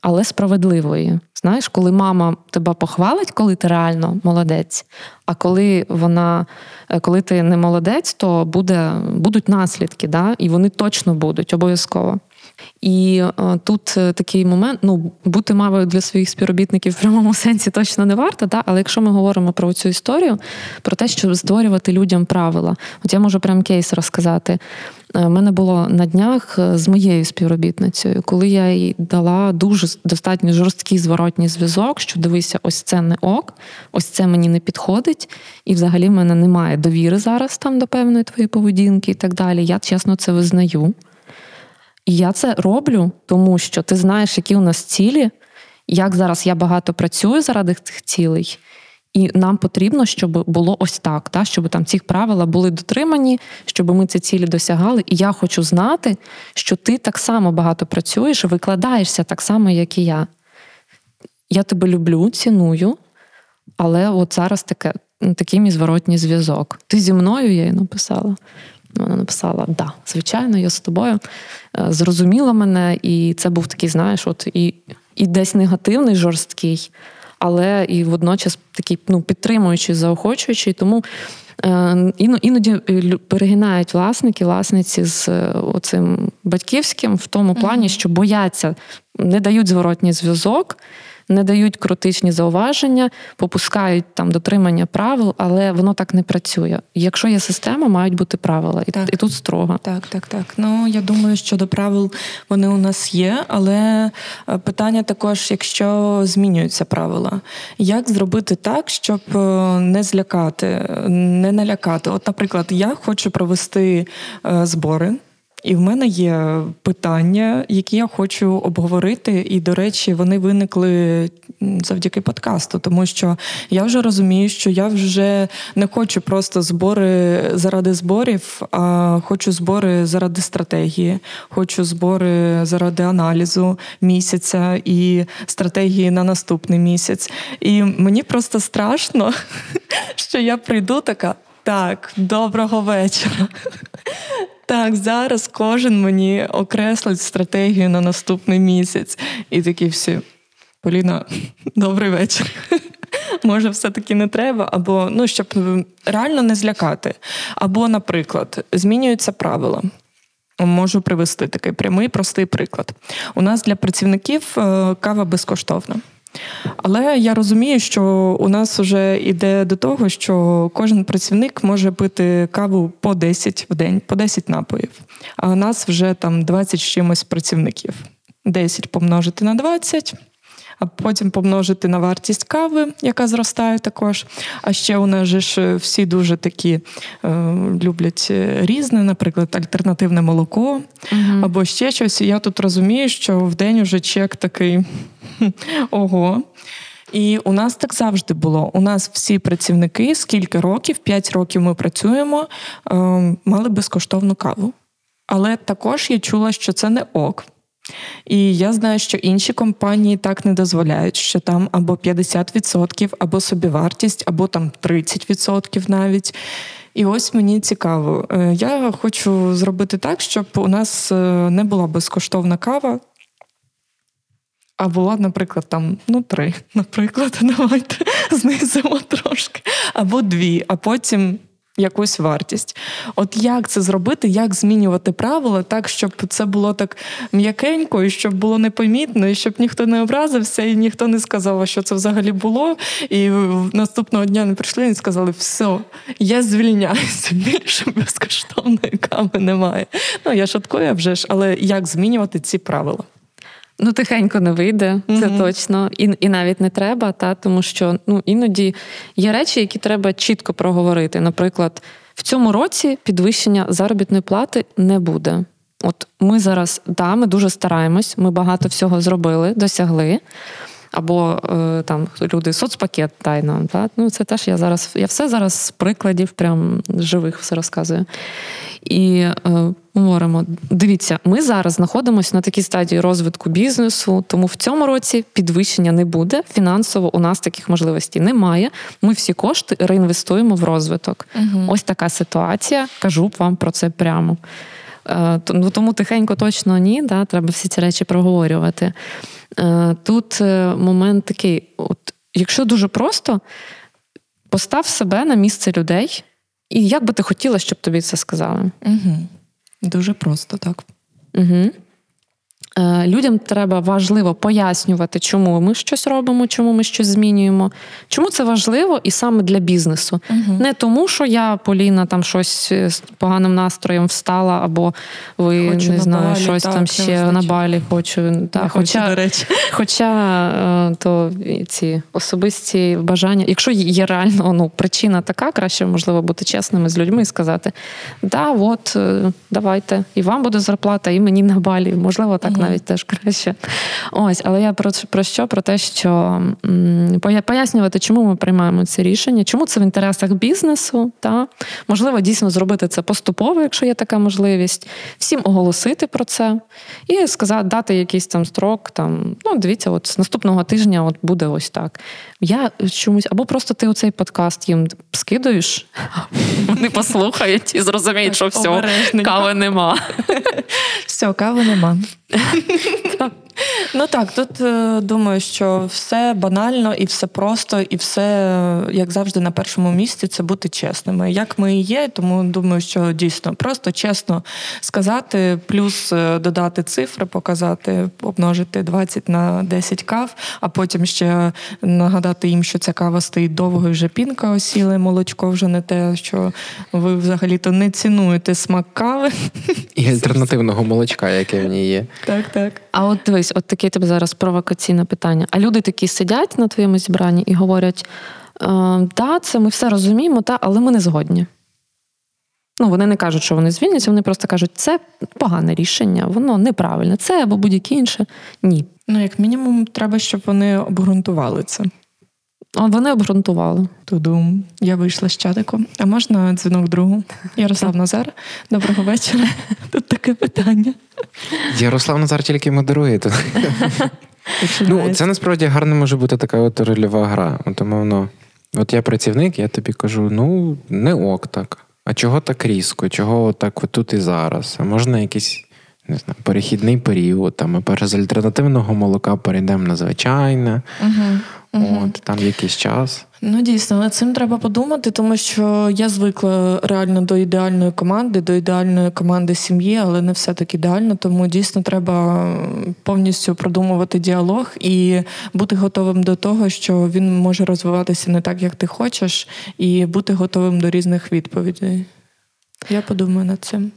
але справедливої. Знаєш, коли мама тебе похвалить, коли ти реально молодець, а коли вона, е, коли ти не молодець, то буде, будуть наслідки, да? і вони точно будуть обов'язково. І е, тут е, такий момент: ну, бути мавою для своїх співробітників в прямому сенсі точно не варто, да? але якщо ми говоримо про цю історію, про те, щоб створювати людям правила, от я можу прям кейс розказати. У е, мене було на днях з моєю співробітницею, коли я їй дала дуже достатньо жорсткий зворотній зв'язок, що дивися, ось це не ок, ось це мені не підходить, і взагалі в мене немає довіри зараз там до певної твоєї поведінки і так далі. Я чесно це визнаю. І я це роблю, тому що ти знаєш, які у нас цілі, як зараз я багато працюю заради цих цілей. І нам потрібно, щоб було ось так, та, щоб там ці правила були дотримані, щоб ми ці цілі досягали. І я хочу знати, що ти так само багато працюєш, викладаєшся так само, як і я. Я тебе люблю, ціную, але от зараз таке, такий мій зворотній зв'язок. Ти зі мною я їй написала. Вона написала: Да, звичайно, я з тобою е, зрозуміла мене, і це був такий, знаєш, от і і десь негативний, жорсткий, але і водночас такий ну, підтримуючий, заохочуючий. Тому е, іноді перегинають власники, власниці з е, оцим батьківським в тому плані, що бояться, не дають зворотній зв'язок не дають критичні зауваження, попускають там дотримання правил, але воно так не працює. Якщо є система, мають бути правила, і, так. і тут строго. Так, так, так. Ну я думаю, що до правил вони у нас є, але е, питання також, якщо змінюються правила, як зробити так, щоб е, не злякати, не налякати? От, наприклад, я хочу провести е, збори. І в мене є питання, які я хочу обговорити. І, до речі, вони виникли завдяки подкасту, тому що я вже розумію, що я вже не хочу просто збори заради зборів, а хочу збори заради стратегії, хочу збори заради аналізу місяця і стратегії на наступний місяць. І мені просто страшно, що я прийду така. Так, доброго вечора. Так, зараз кожен мені окреслить стратегію на наступний місяць. І такі всі. Поліна, добрий вечір. Може, все-таки не треба, або ну, щоб реально не злякати. Або, наприклад, змінюються правила. Можу привести такий прямий простий приклад. У нас для працівників е, кава безкоштовна. Але я розумію, що у нас вже йде до того, що кожен працівник може пити каву по 10 в день, по 10 напоїв. А у нас вже там 20 з чимось працівників. 10 помножити на 20, а потім помножити на вартість кави, яка зростає також. А ще у нас ж всі дуже такі е, люблять різне, наприклад, альтернативне молоко угу. або ще щось. І я тут розумію, що в день уже чек такий ого. І у нас так завжди було. У нас всі працівники, скільки років, 5 років ми працюємо, е, мали безкоштовну каву. Але також я чула, що це не ок. І я знаю, що інші компанії так не дозволяють, що там або 50%, або собівартість, або там 30% навіть. І ось мені цікаво. Е, я хочу зробити так, щоб у нас е, не була безкоштовна кава. А була, наприклад, там ну три, наприклад, давайте знизимо трошки, або дві, а потім якусь вартість. От як це зробити, як змінювати правила так, щоб це було так м'якенько, і щоб було непомітно, і щоб ніхто не образився, і ніхто не сказав, що це взагалі було. І наступного дня не прийшли і сказали, все, я звільняюся, більше безкоштовної кави немає. Ну я шуткую вже ж, але як змінювати ці правила? Ну, тихенько не вийде, це mm-hmm. точно, і і навіть не треба, та тому що ну іноді є речі, які треба чітко проговорити. Наприклад, в цьому році підвищення заробітної плати не буде. От ми зараз, да, ми дуже стараємось, ми багато всього зробили, досягли. Або е, там люди соцпакет тайно. Та? Ну, це теж я зараз, я все зараз з прикладів, прям живих все розказую. І е, говоримо: дивіться, ми зараз знаходимося на такій стадії розвитку бізнесу, тому в цьому році підвищення не буде. Фінансово у нас таких можливостей немає. Ми всі кошти реінвестуємо в розвиток. Угу. Ось така ситуація. Кажу вам про це прямо. Е, ну, тому тихенько точно ні. Да? Треба всі ці речі проговорювати. Е, тут е, момент такий: от, якщо дуже просто, постав себе на місце людей. І як би ти хотіла, щоб тобі це сказали? Угу. Дуже просто, так. Угу. Е, людям треба важливо пояснювати, чому ми щось робимо, чому ми щось змінюємо. Чому це важливо і саме для бізнесу. Угу. Не тому, що я, Поліна, там щось з поганим настроєм встала, або ви хочу не знаю, балі, щось так, там ще на балі хочу. Так, Хоча хочу, до речі. хоча е, то ці особисті бажання, якщо є реально ну, причина така, краще можливо бути чесними з людьми і сказати: да, от е, давайте, і вам буде зарплата, і мені на балі. Можливо, так. Угу навіть теж краще. Ось, але я про про що? Про те, що пояснювати, чому ми приймаємо це рішення, чому це в інтересах бізнесу, та можливо дійсно зробити це поступово, якщо є така можливість, всім оголосити про це і сказати, дати якийсь там строк. Там ну дивіться, от з наступного тижня от буде ось так. Я чомусь, або просто ти оцей подкаст їм скидуєш, вони послухають і зрозуміють, що все, кави нема. Все, кави нема. Ну так, тут е, думаю, що все банально і все просто, і все, як завжди, на першому місці це бути чесними. Як ми і є, тому думаю, що дійсно просто чесно сказати, плюс е, додати цифри, показати, обмножити 20 на 10 кав, а потім ще нагадати їм, що ця кава стоїть довго вже пінка осіла, молочко вже не те, що ви взагалі-то не цінуєте смак кави. І альтернативного молочка, яке в ній є. Так, так. А от дивись, от таке тебе зараз провокаційне питання. А люди такі сидять на твоєму зібранні і говорять: да, це ми все розуміємо, та, але ми не згодні. Ну, вони не кажуть, що вони звільняться, вони просто кажуть, це погане рішення, воно неправильне, це або будь-яке інше. Ні. Ну, як мінімум, треба, щоб вони обґрунтували це. Вони обґрунтували. Тудум. Я вийшла з чатику. А можна дзвінок другу? Ярослав Назар. Доброго вечора. Тут таке питання. Ярослав Назар тільки модерує. Ну, Це насправді гарно може бути така от рольова гра. От, умовно, от я працівник, я тобі кажу: ну, не ок так. А чого так різко? Чого так тут і зараз? А можна якийсь не знаю, перехідний період, там ми з альтернативного молока перейдемо на звичайне. Угу. Угу. От, Там якийсь час. Ну, дійсно, над цим треба подумати, тому що я звикла реально до ідеальної команди, до ідеальної команди сім'ї, але не все так ідеально. Тому дійсно треба повністю продумувати діалог і бути готовим до того, що він може розвиватися не так, як ти хочеш, і бути готовим до різних відповідей. Я подумаю над цим.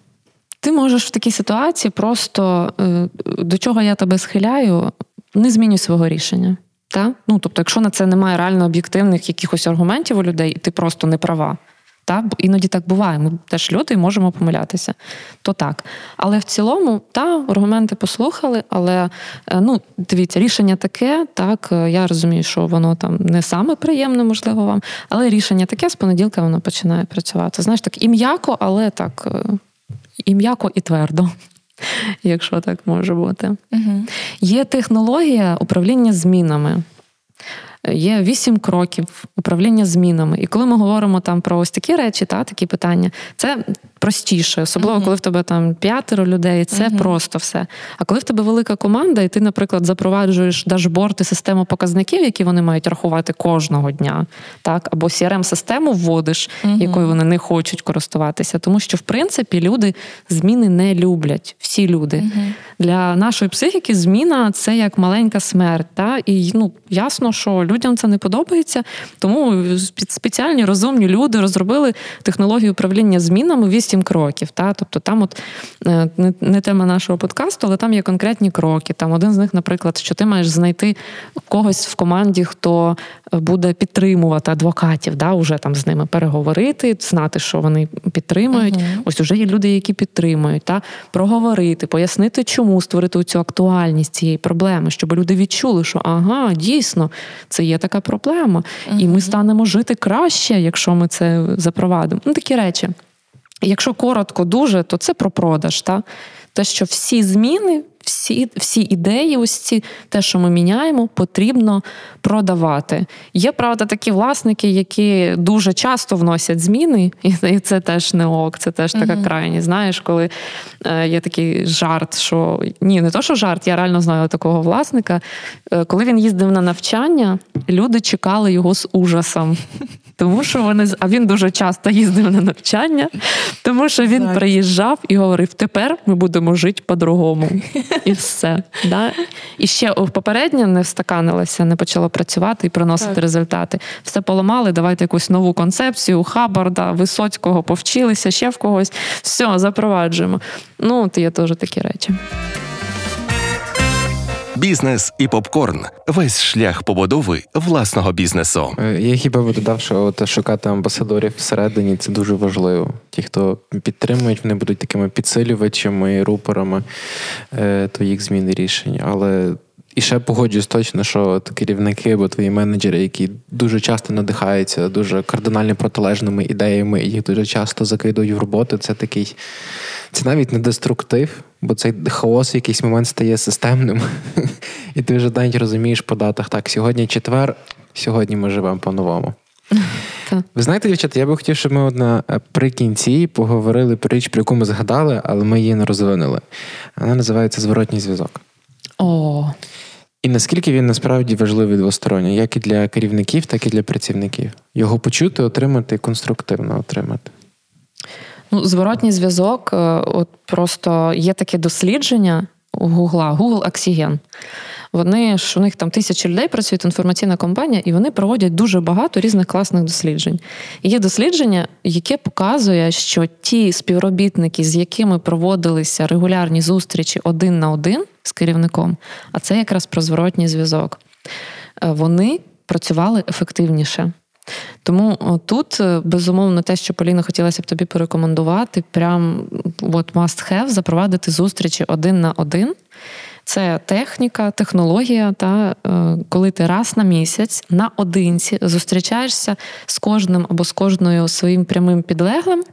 Ти можеш в такій ситуації просто е, до чого я тебе схиляю, не змінюй свого рішення. Та? Ну, Тобто, якщо на це немає реально об'єктивних якихось аргументів у людей, і ти просто не права. Та? Іноді так буває. Ми теж люди і можемо помилятися. То так. Але в цілому, та, аргументи послухали, але е, ну, дивіться, рішення таке, так, е, я розумію, що воно там не саме приємне, можливо, вам, але рішення таке, з понеділка воно починає працювати. Знаєш, так і м'яко, але так, е, і м'яко, і твердо якщо так може бути. Угу. Є технологія управління змінами. Є вісім кроків управління змінами. І коли ми говоримо там про ось такі речі, та такі питання, це простіше, особливо коли в тебе там п'ятеро людей, це uh-huh. просто все. А коли в тебе велика команда, і ти, наприклад, запроваджуєш дашборд і систему показників, які вони мають рахувати кожного дня, так або crm систему вводиш, uh-huh. якою вони не хочуть користуватися, тому що в принципі люди зміни не люблять. Всі люди для нашої психіки зміна це як маленька смерть. Та? І ну ясно, що людям це не подобається, тому спеціальні розумні люди розробили технологію управління змінами вісім кроків. Та? Тобто там, от е, не, не тема нашого подкасту, але там є конкретні кроки. Там один з них, наприклад, що ти маєш знайти когось в команді, хто буде підтримувати адвокатів, да, уже там з ними переговорити, знати, що вони підтримують. uh Ось уже є люди, які підтримують, та проговорити, пояснити, чому створити цю актуальність цієї проблеми, щоб люди відчули, що ага, дійсно, це є така проблема, uh і ми станемо жити краще, якщо ми це запровадимо. Ну такі речі. Якщо коротко, дуже, то це про продаж. Та? Те, що всі зміни, всі всі ідеї, ось ці те, що ми міняємо, потрібно продавати. Є правда такі власники, які дуже часто вносять зміни, і це теж не ок, це теж така uh крайність. Знаєш, коли е, є такий жарт, що ні, не то, що жарт, я реально знаю такого власника. Е, коли він їздив на навчання, люди чекали його з ужасом. Тому що вони а він дуже часто їздив на навчання, тому що він так. приїжджав і говорив: тепер ми будемо жити по-другому. І все. Да? І ще попередньо не встаканилася, не почала працювати і приносити так. результати. Все поламали, давайте якусь нову концепцію, Хабарда, Висоцького повчилися, ще в когось. Все, запроваджуємо. Ну, от є теж такі речі. Бізнес і попкорн весь шлях побудови власного бізнесу. Е, я хіба би додав, що от шукати амбасадорів всередині це дуже важливо. Ті, хто підтримують, вони будуть такими підсилювачами, рупорами е, твоїх змін і рішень. Але і ще погоджуюсь точно, що керівники або твої менеджери, які дуже часто надихаються дуже кардинально протилежними ідеями, і їх дуже часто закидують в роботу. Це такий, це навіть не деструктив, бо цей хаос в якийсь момент стає системним. І ти вже навіть розумієш по датах. Так, сьогодні четвер, сьогодні ми живемо по-новому. Ви знаєте, дівчата, я би хотів, щоб ми от наприкінці поговорили про річ, про яку ми згадали, але ми її не розвинули. Вона називається зворотній зв'язок. О. І наскільки він насправді важливий двосторонньо, як і для керівників, так і для працівників. Його почути, отримати, конструктивно отримати. Ну, Зворотній зв'язок, е, от просто є таке дослідження у Гугла, Google Oxygen. Вони ж у них там тисячі людей працюють інформаційна компанія, і вони проводять дуже багато різних класних досліджень. І Є дослідження, яке показує, що ті співробітники, з якими проводилися регулярні зустрічі один на один з керівником, а це якраз про зворотній зв'язок, е, вони працювали ефективніше. Тому тут, е, безумовно, те, що Поліна хотілося б тобі порекомендувати, прям от must have запровадити зустрічі один на один. Це техніка, технологія, та е, коли ти раз на місяць наодинці зустрічаєшся з кожним або з кожною своїм прямим підлеглим.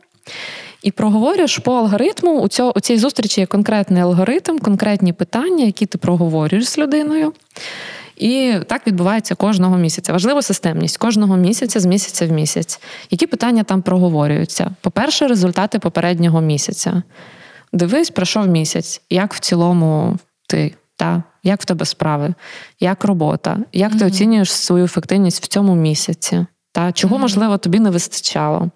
І проговорюєш по алгоритму. У цього, у цій зустрічі є конкретний алгоритм, конкретні питання, які ти проговорюєш з людиною. І так відбувається кожного місяця. Важлива системність кожного місяця з місяця в місяць. Які питання там проговорюються? По-перше, результати попереднього місяця. Дивись, пройшов місяць, як в цілому ти, та? як в тебе справи, як робота, як ти оцінюєш свою ефективність в цьому місяці? Та чого, можливо, тобі не вистачало.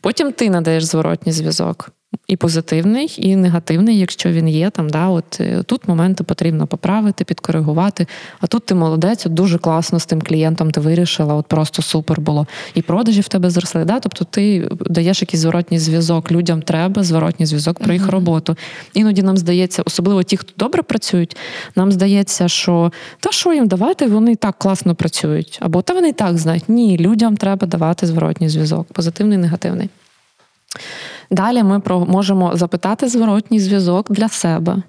Потім ти надаєш зворотній зв'язок. І позитивний, і негативний, якщо він є там. Да, от е, Тут моменти потрібно поправити, підкоригувати. А тут ти молодець, от дуже класно з тим клієнтом ти вирішила, от просто супер було. І продажі в тебе зросли. Да? Тобто ти даєш якийсь зворотній зв'язок. Людям треба зворотній зв'язок про їх роботу. Іноді нам здається, особливо ті, хто добре працюють, нам здається, що та що їм давати, вони і так класно працюють. Або та вони і так знають. Ні, людям треба давати зворотній зв'язок, позитивний, негативний. Далі ми можемо запитати зворотній зв'язок для себе.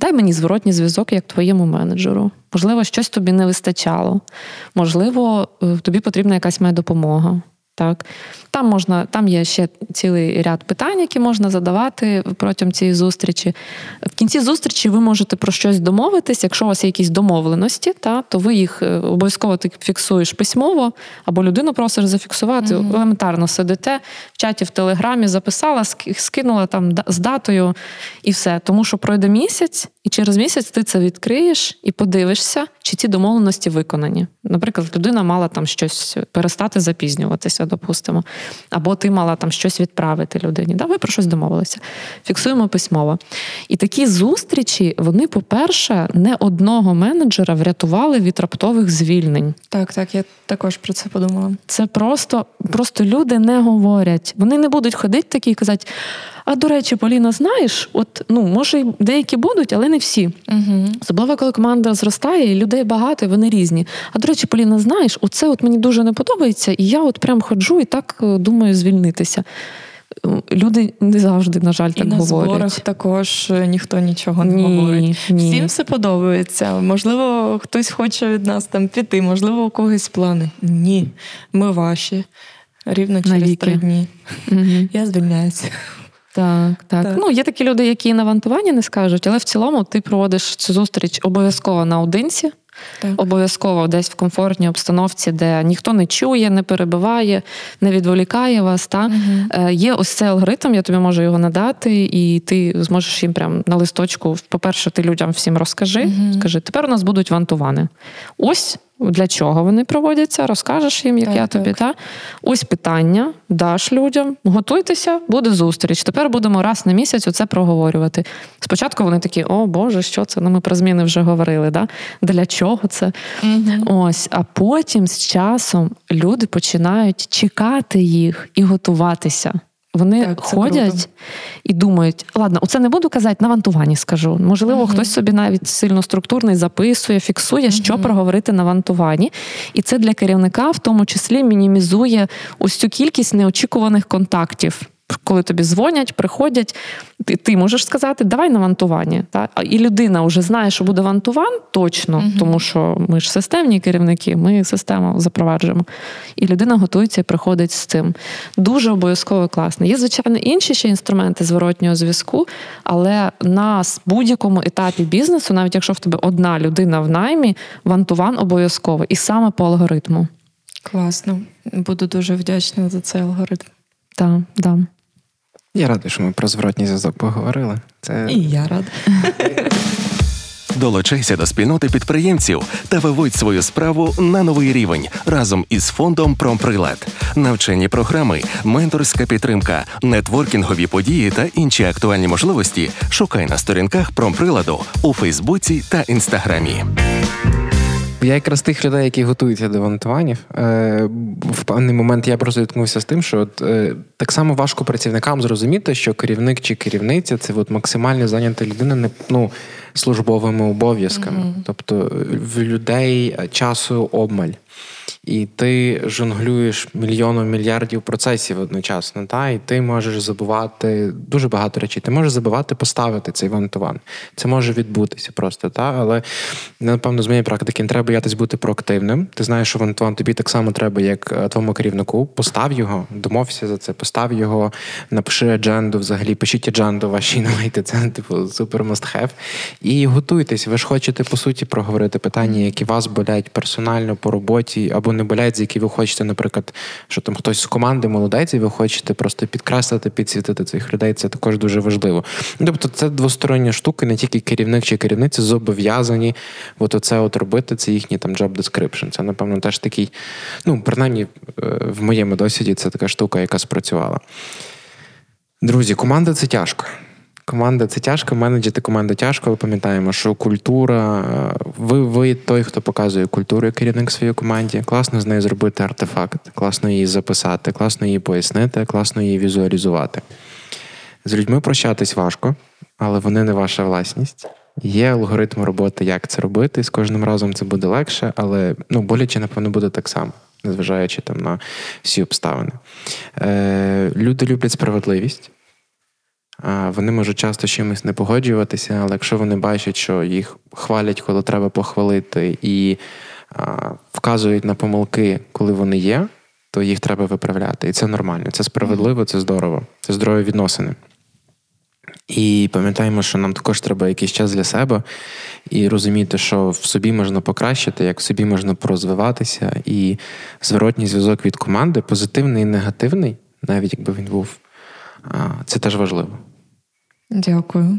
Дай мені зворотній зв'язок як твоєму менеджеру. Можливо, щось тобі не вистачало. Можливо, е, тобі потрібна якась моя допомога. Так? Там можна, там є ще цілий ряд питань, які можна задавати протягом цієї зустрічі. В кінці зустрічі ви можете про щось домовитись. Якщо у вас є якісь домовленості, та, то ви їх е, обов'язково ти фіксуєш письмово, або людину просиш зафіксувати. Угу. Елементарно сидите в чаті в телеграмі, записала, скинула там з датою і все. Тому що пройде місяць, і через місяць ти це відкриєш і подивишся, чи ці домовленості виконані. Наприклад, людина мала там щось перестати запізнюватися, допустимо або ти мала там щось відправити людині. Да, Ви про щось домовилися. Фіксуємо письмово. І такі зустрічі, вони, по-перше, не одного менеджера врятували від раптових звільнень. Так, так, я також про це подумала. Це просто, просто люди не говорять. Вони не будуть ходити такі і казати. А до речі, Поліна, знаєш, от ну може деякі будуть, але не всі. Угу. Особливо, коли команда зростає, і людей багато, і вони різні. А до речі, Поліна, знаєш, оце от мені дуже не подобається, і я от прям ходжу і так е, думаю звільнитися. Люди не завжди, на жаль, так і на говорять. зборах також е, ніхто нічого не ні, говорить. Ні. Всім все подобається. Можливо, хтось хоче від нас там піти, можливо, у когось плани. Ні, ми ваші. Рівно через Навіки. три дні. Угу. Я звільняюся. Так, так, так. Ну, є такі люди, які на вантуванні не скажуть, але в цілому ти проводиш цю зустріч обов'язково наодинці, так. обов'язково десь в комфортній обстановці, де ніхто не чує, не перебиває, не відволікає вас. Та? Угу. Є ось цей алгоритм, я тобі можу його надати, і ти зможеш їм прямо на листочку. По-перше, ти людям всім розкажи. Угу. Скажи, тепер у нас будуть вантувани. Ось для чого вони проводяться, розкажеш їм, як так, я тобі. Так. Та? Ось питання, даш людям, готуйтеся, буде зустріч. Тепер будемо раз на місяць оце проговорювати. Спочатку вони такі, о Боже, що це? Ну ми про зміни вже говорили. Да? Для чого це? Угу. Ось, А потім з часом люди починають чекати їх і готуватися. Вони так, ходять круто. і думають, ладно, оце не буду казати, на вантуванні скажу. Можливо, uh хтось собі навіть сильно структурний записує, фіксує, uh що проговорити на вантуванні. І це для керівника в тому числі мінімізує ось цю кількість неочікуваних контактів коли тобі дзвонять, приходять, ти ти можеш сказати, давай на вантування. Так? І людина вже знає, що буде вантуван точно, угу. тому що ми ж системні керівники, ми систему запроваджуємо. І людина готується і приходить з цим. Дуже обов'язково класно. Є, звичайно, інші ще інструменти зворотнього зв'язку, але на будь-якому етапі бізнесу, навіть якщо в тебе одна людина в наймі, вантуван обов'язково і саме по алгоритму. Класно. Буду дуже вдячна за цей алгоритм. Так, да. Я радий, що ми про зворотній зв'язок поговорили. Це і я рада. Долучайся до спільноти підприємців та виводь свою справу на новий рівень разом із фондом Промприлад. Навчені програми, менторська підтримка, нетворкінгові події та інші актуальні можливості. Шукай на сторінках промприладу у Фейсбуці та Інстаграмі. Я якраз тих людей, які готуються до вантуванів, е, в певний момент я просто зіткнувся з тим, що от, е, так само важко працівникам зрозуміти, що керівник чи керівниця це от максимально зайнята людина не ну, службовими обов'язками. Mm-hmm. Тобто в людей часу обмаль і ти жонглюєш мільйоном мільярдів процесів одночасно, та і ти можеш забувати дуже багато речей. Ти можеш забувати поставити цей вантуван. Це може відбутися просто, та але напевно з моєї практики не треба боятись бути проактивним. Ти знаєш, що вантуван тобі так само треба, як е, твоєму керівнику. Постав його, домовся за це, постав його, напиши адженду, взагалі пишіть адженду вашій навайте, це типу супер must have. І готуйтесь. Ви ж хочете по суті проговорити питання, які вас болять персонально по роботі або не болять, за які ви хочете, наприклад, що там хтось з команди молодець, і ви хочете просто підкреслити, підсвітити цих людей. Це також дуже важливо. Тобто, це двостороння штука, не тільки керівник чи керівниця зобов'язані от оце от робити. Це їхній там job description. Це, напевно, теж такий, ну, принаймні, е, в моєму досвіді це така штука, яка спрацювала. Друзі, команда це тяжко. Команда це тяжко, менеджити команду тяжко. Ми пам'ятаємо, що культура. Е, ви ви той, хто показує культуру як керівник своїй команді. Класно з нею зробити артефакт, класно її записати, класно її пояснити, класно її візуалізувати. З людьми прощатись важко, але вони не ваша власність. Є алгоритм роботи, як це робити. З кожним разом це буде легше, але ну, боляче, напевно, буде так само, незважаючи там на всі обставини. Е, Люди люблять справедливість. Вони можуть часто чимось не погоджуватися, але якщо вони бачать, що їх хвалять, коли треба похвалити, і вказують на помилки, коли вони є, то їх треба виправляти. І це нормально, це справедливо, це здорово, це здорові відносини. І пам'ятаємо, що нам також треба якийсь час для себе і розуміти, що в собі можна покращити, як в собі можна порозвиватися, і зворотній зв'язок від команди, позитивний і негативний, навіть якби він був, це теж важливо. Дякую.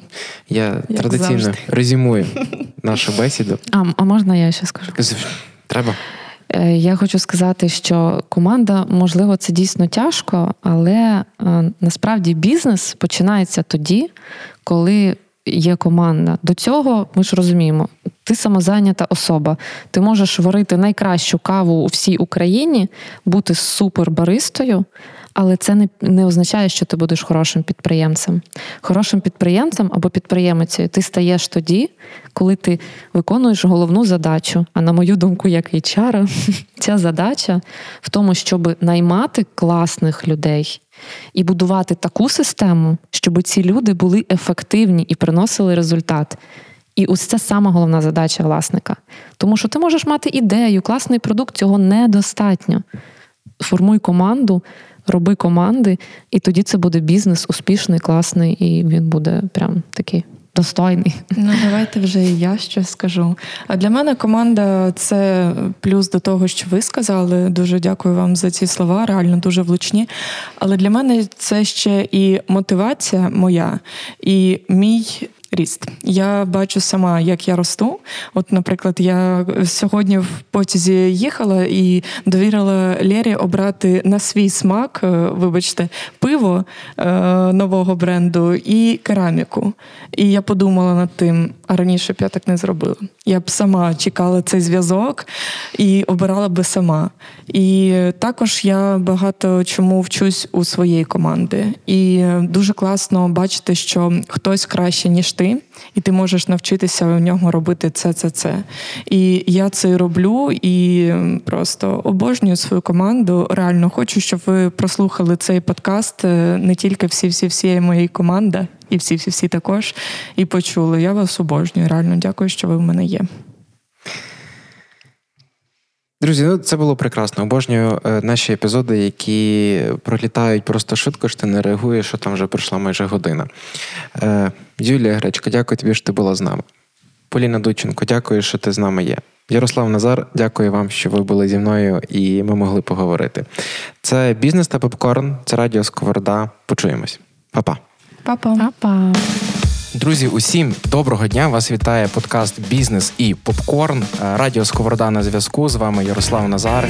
Я Як традиційно завжди. резюмую нашу бесіду. А, а можна я ще скажу? Треба. Е, я хочу сказати, що команда, можливо, це дійсно тяжко, але е, насправді бізнес починається тоді, коли є команда. До цього ми ж розуміємо, ти самозайнята особа. Ти можеш варити найкращу каву у всій Україні, бути супербаристою, але це не не означає, що ти будеш хорошим підприємцем. Хорошим підприємцем або підприємицею ти стаєш тоді, коли ти виконуєш головну задачу. А на мою думку, як HR, ця задача в тому, щоб наймати класних людей. І будувати таку систему, щоб ці люди були ефективні і приносили результат. І ось це сама головна задача власника. Тому що ти можеш мати ідею, класний продукт, цього недостатньо. Формуй команду, роби команди, і тоді це буде бізнес успішний, класний, і він буде прям такий. Достойний. Ну, давайте вже і я щось скажу. А для мене команда це плюс до того, що ви сказали. Дуже дякую вам за ці слова, реально дуже влучні. Але для мене це ще і мотивація моя, і мій ріст. Я бачу сама, як я росту. От, наприклад, я сьогодні в потязі їхала і довірила Лєрі обрати на свій смак, е, вибачте, пиво е, нового бренду і кераміку. І я подумала над тим, а раніше б я так не зробила. Я б сама чекала цей зв'язок і обирала би сама. І також я багато чому вчусь у своєї команди. І дуже класно бачити, що хтось краще, ніж ти, і ти можеш навчитися у нього робити це, це, це. І я це роблю і просто обожнюю свою команду. Реально хочу, щоб ви прослухали цей подкаст е, не тільки всі-всі всі моєї команди, і всі-всі-всі також, і почули. Я вас обожнюю. Реально дякую, що ви в мене є. Друзі, ну це було прекрасно. Обожнюю е, наші епізоди, які пролітають просто швидко, що ти не реагуєш, що там вже пройшла майже година. Е, Юлія Гречка, дякую тобі, що ти була з нами. Поліна Дученко, дякую, що ти з нами є. Ярослав Назар, дякую вам, що ви були зі мною і ми могли поговорити. Це бізнес та попкорн, це радіо Сковорода. Почуємось. Па-па. Па-па. Па-па. Друзі, усім доброго дня! Вас вітає подкаст Бізнес і попкорн. Е, Радіо Сковорода на зв'язку. З вами Ярослав Назар.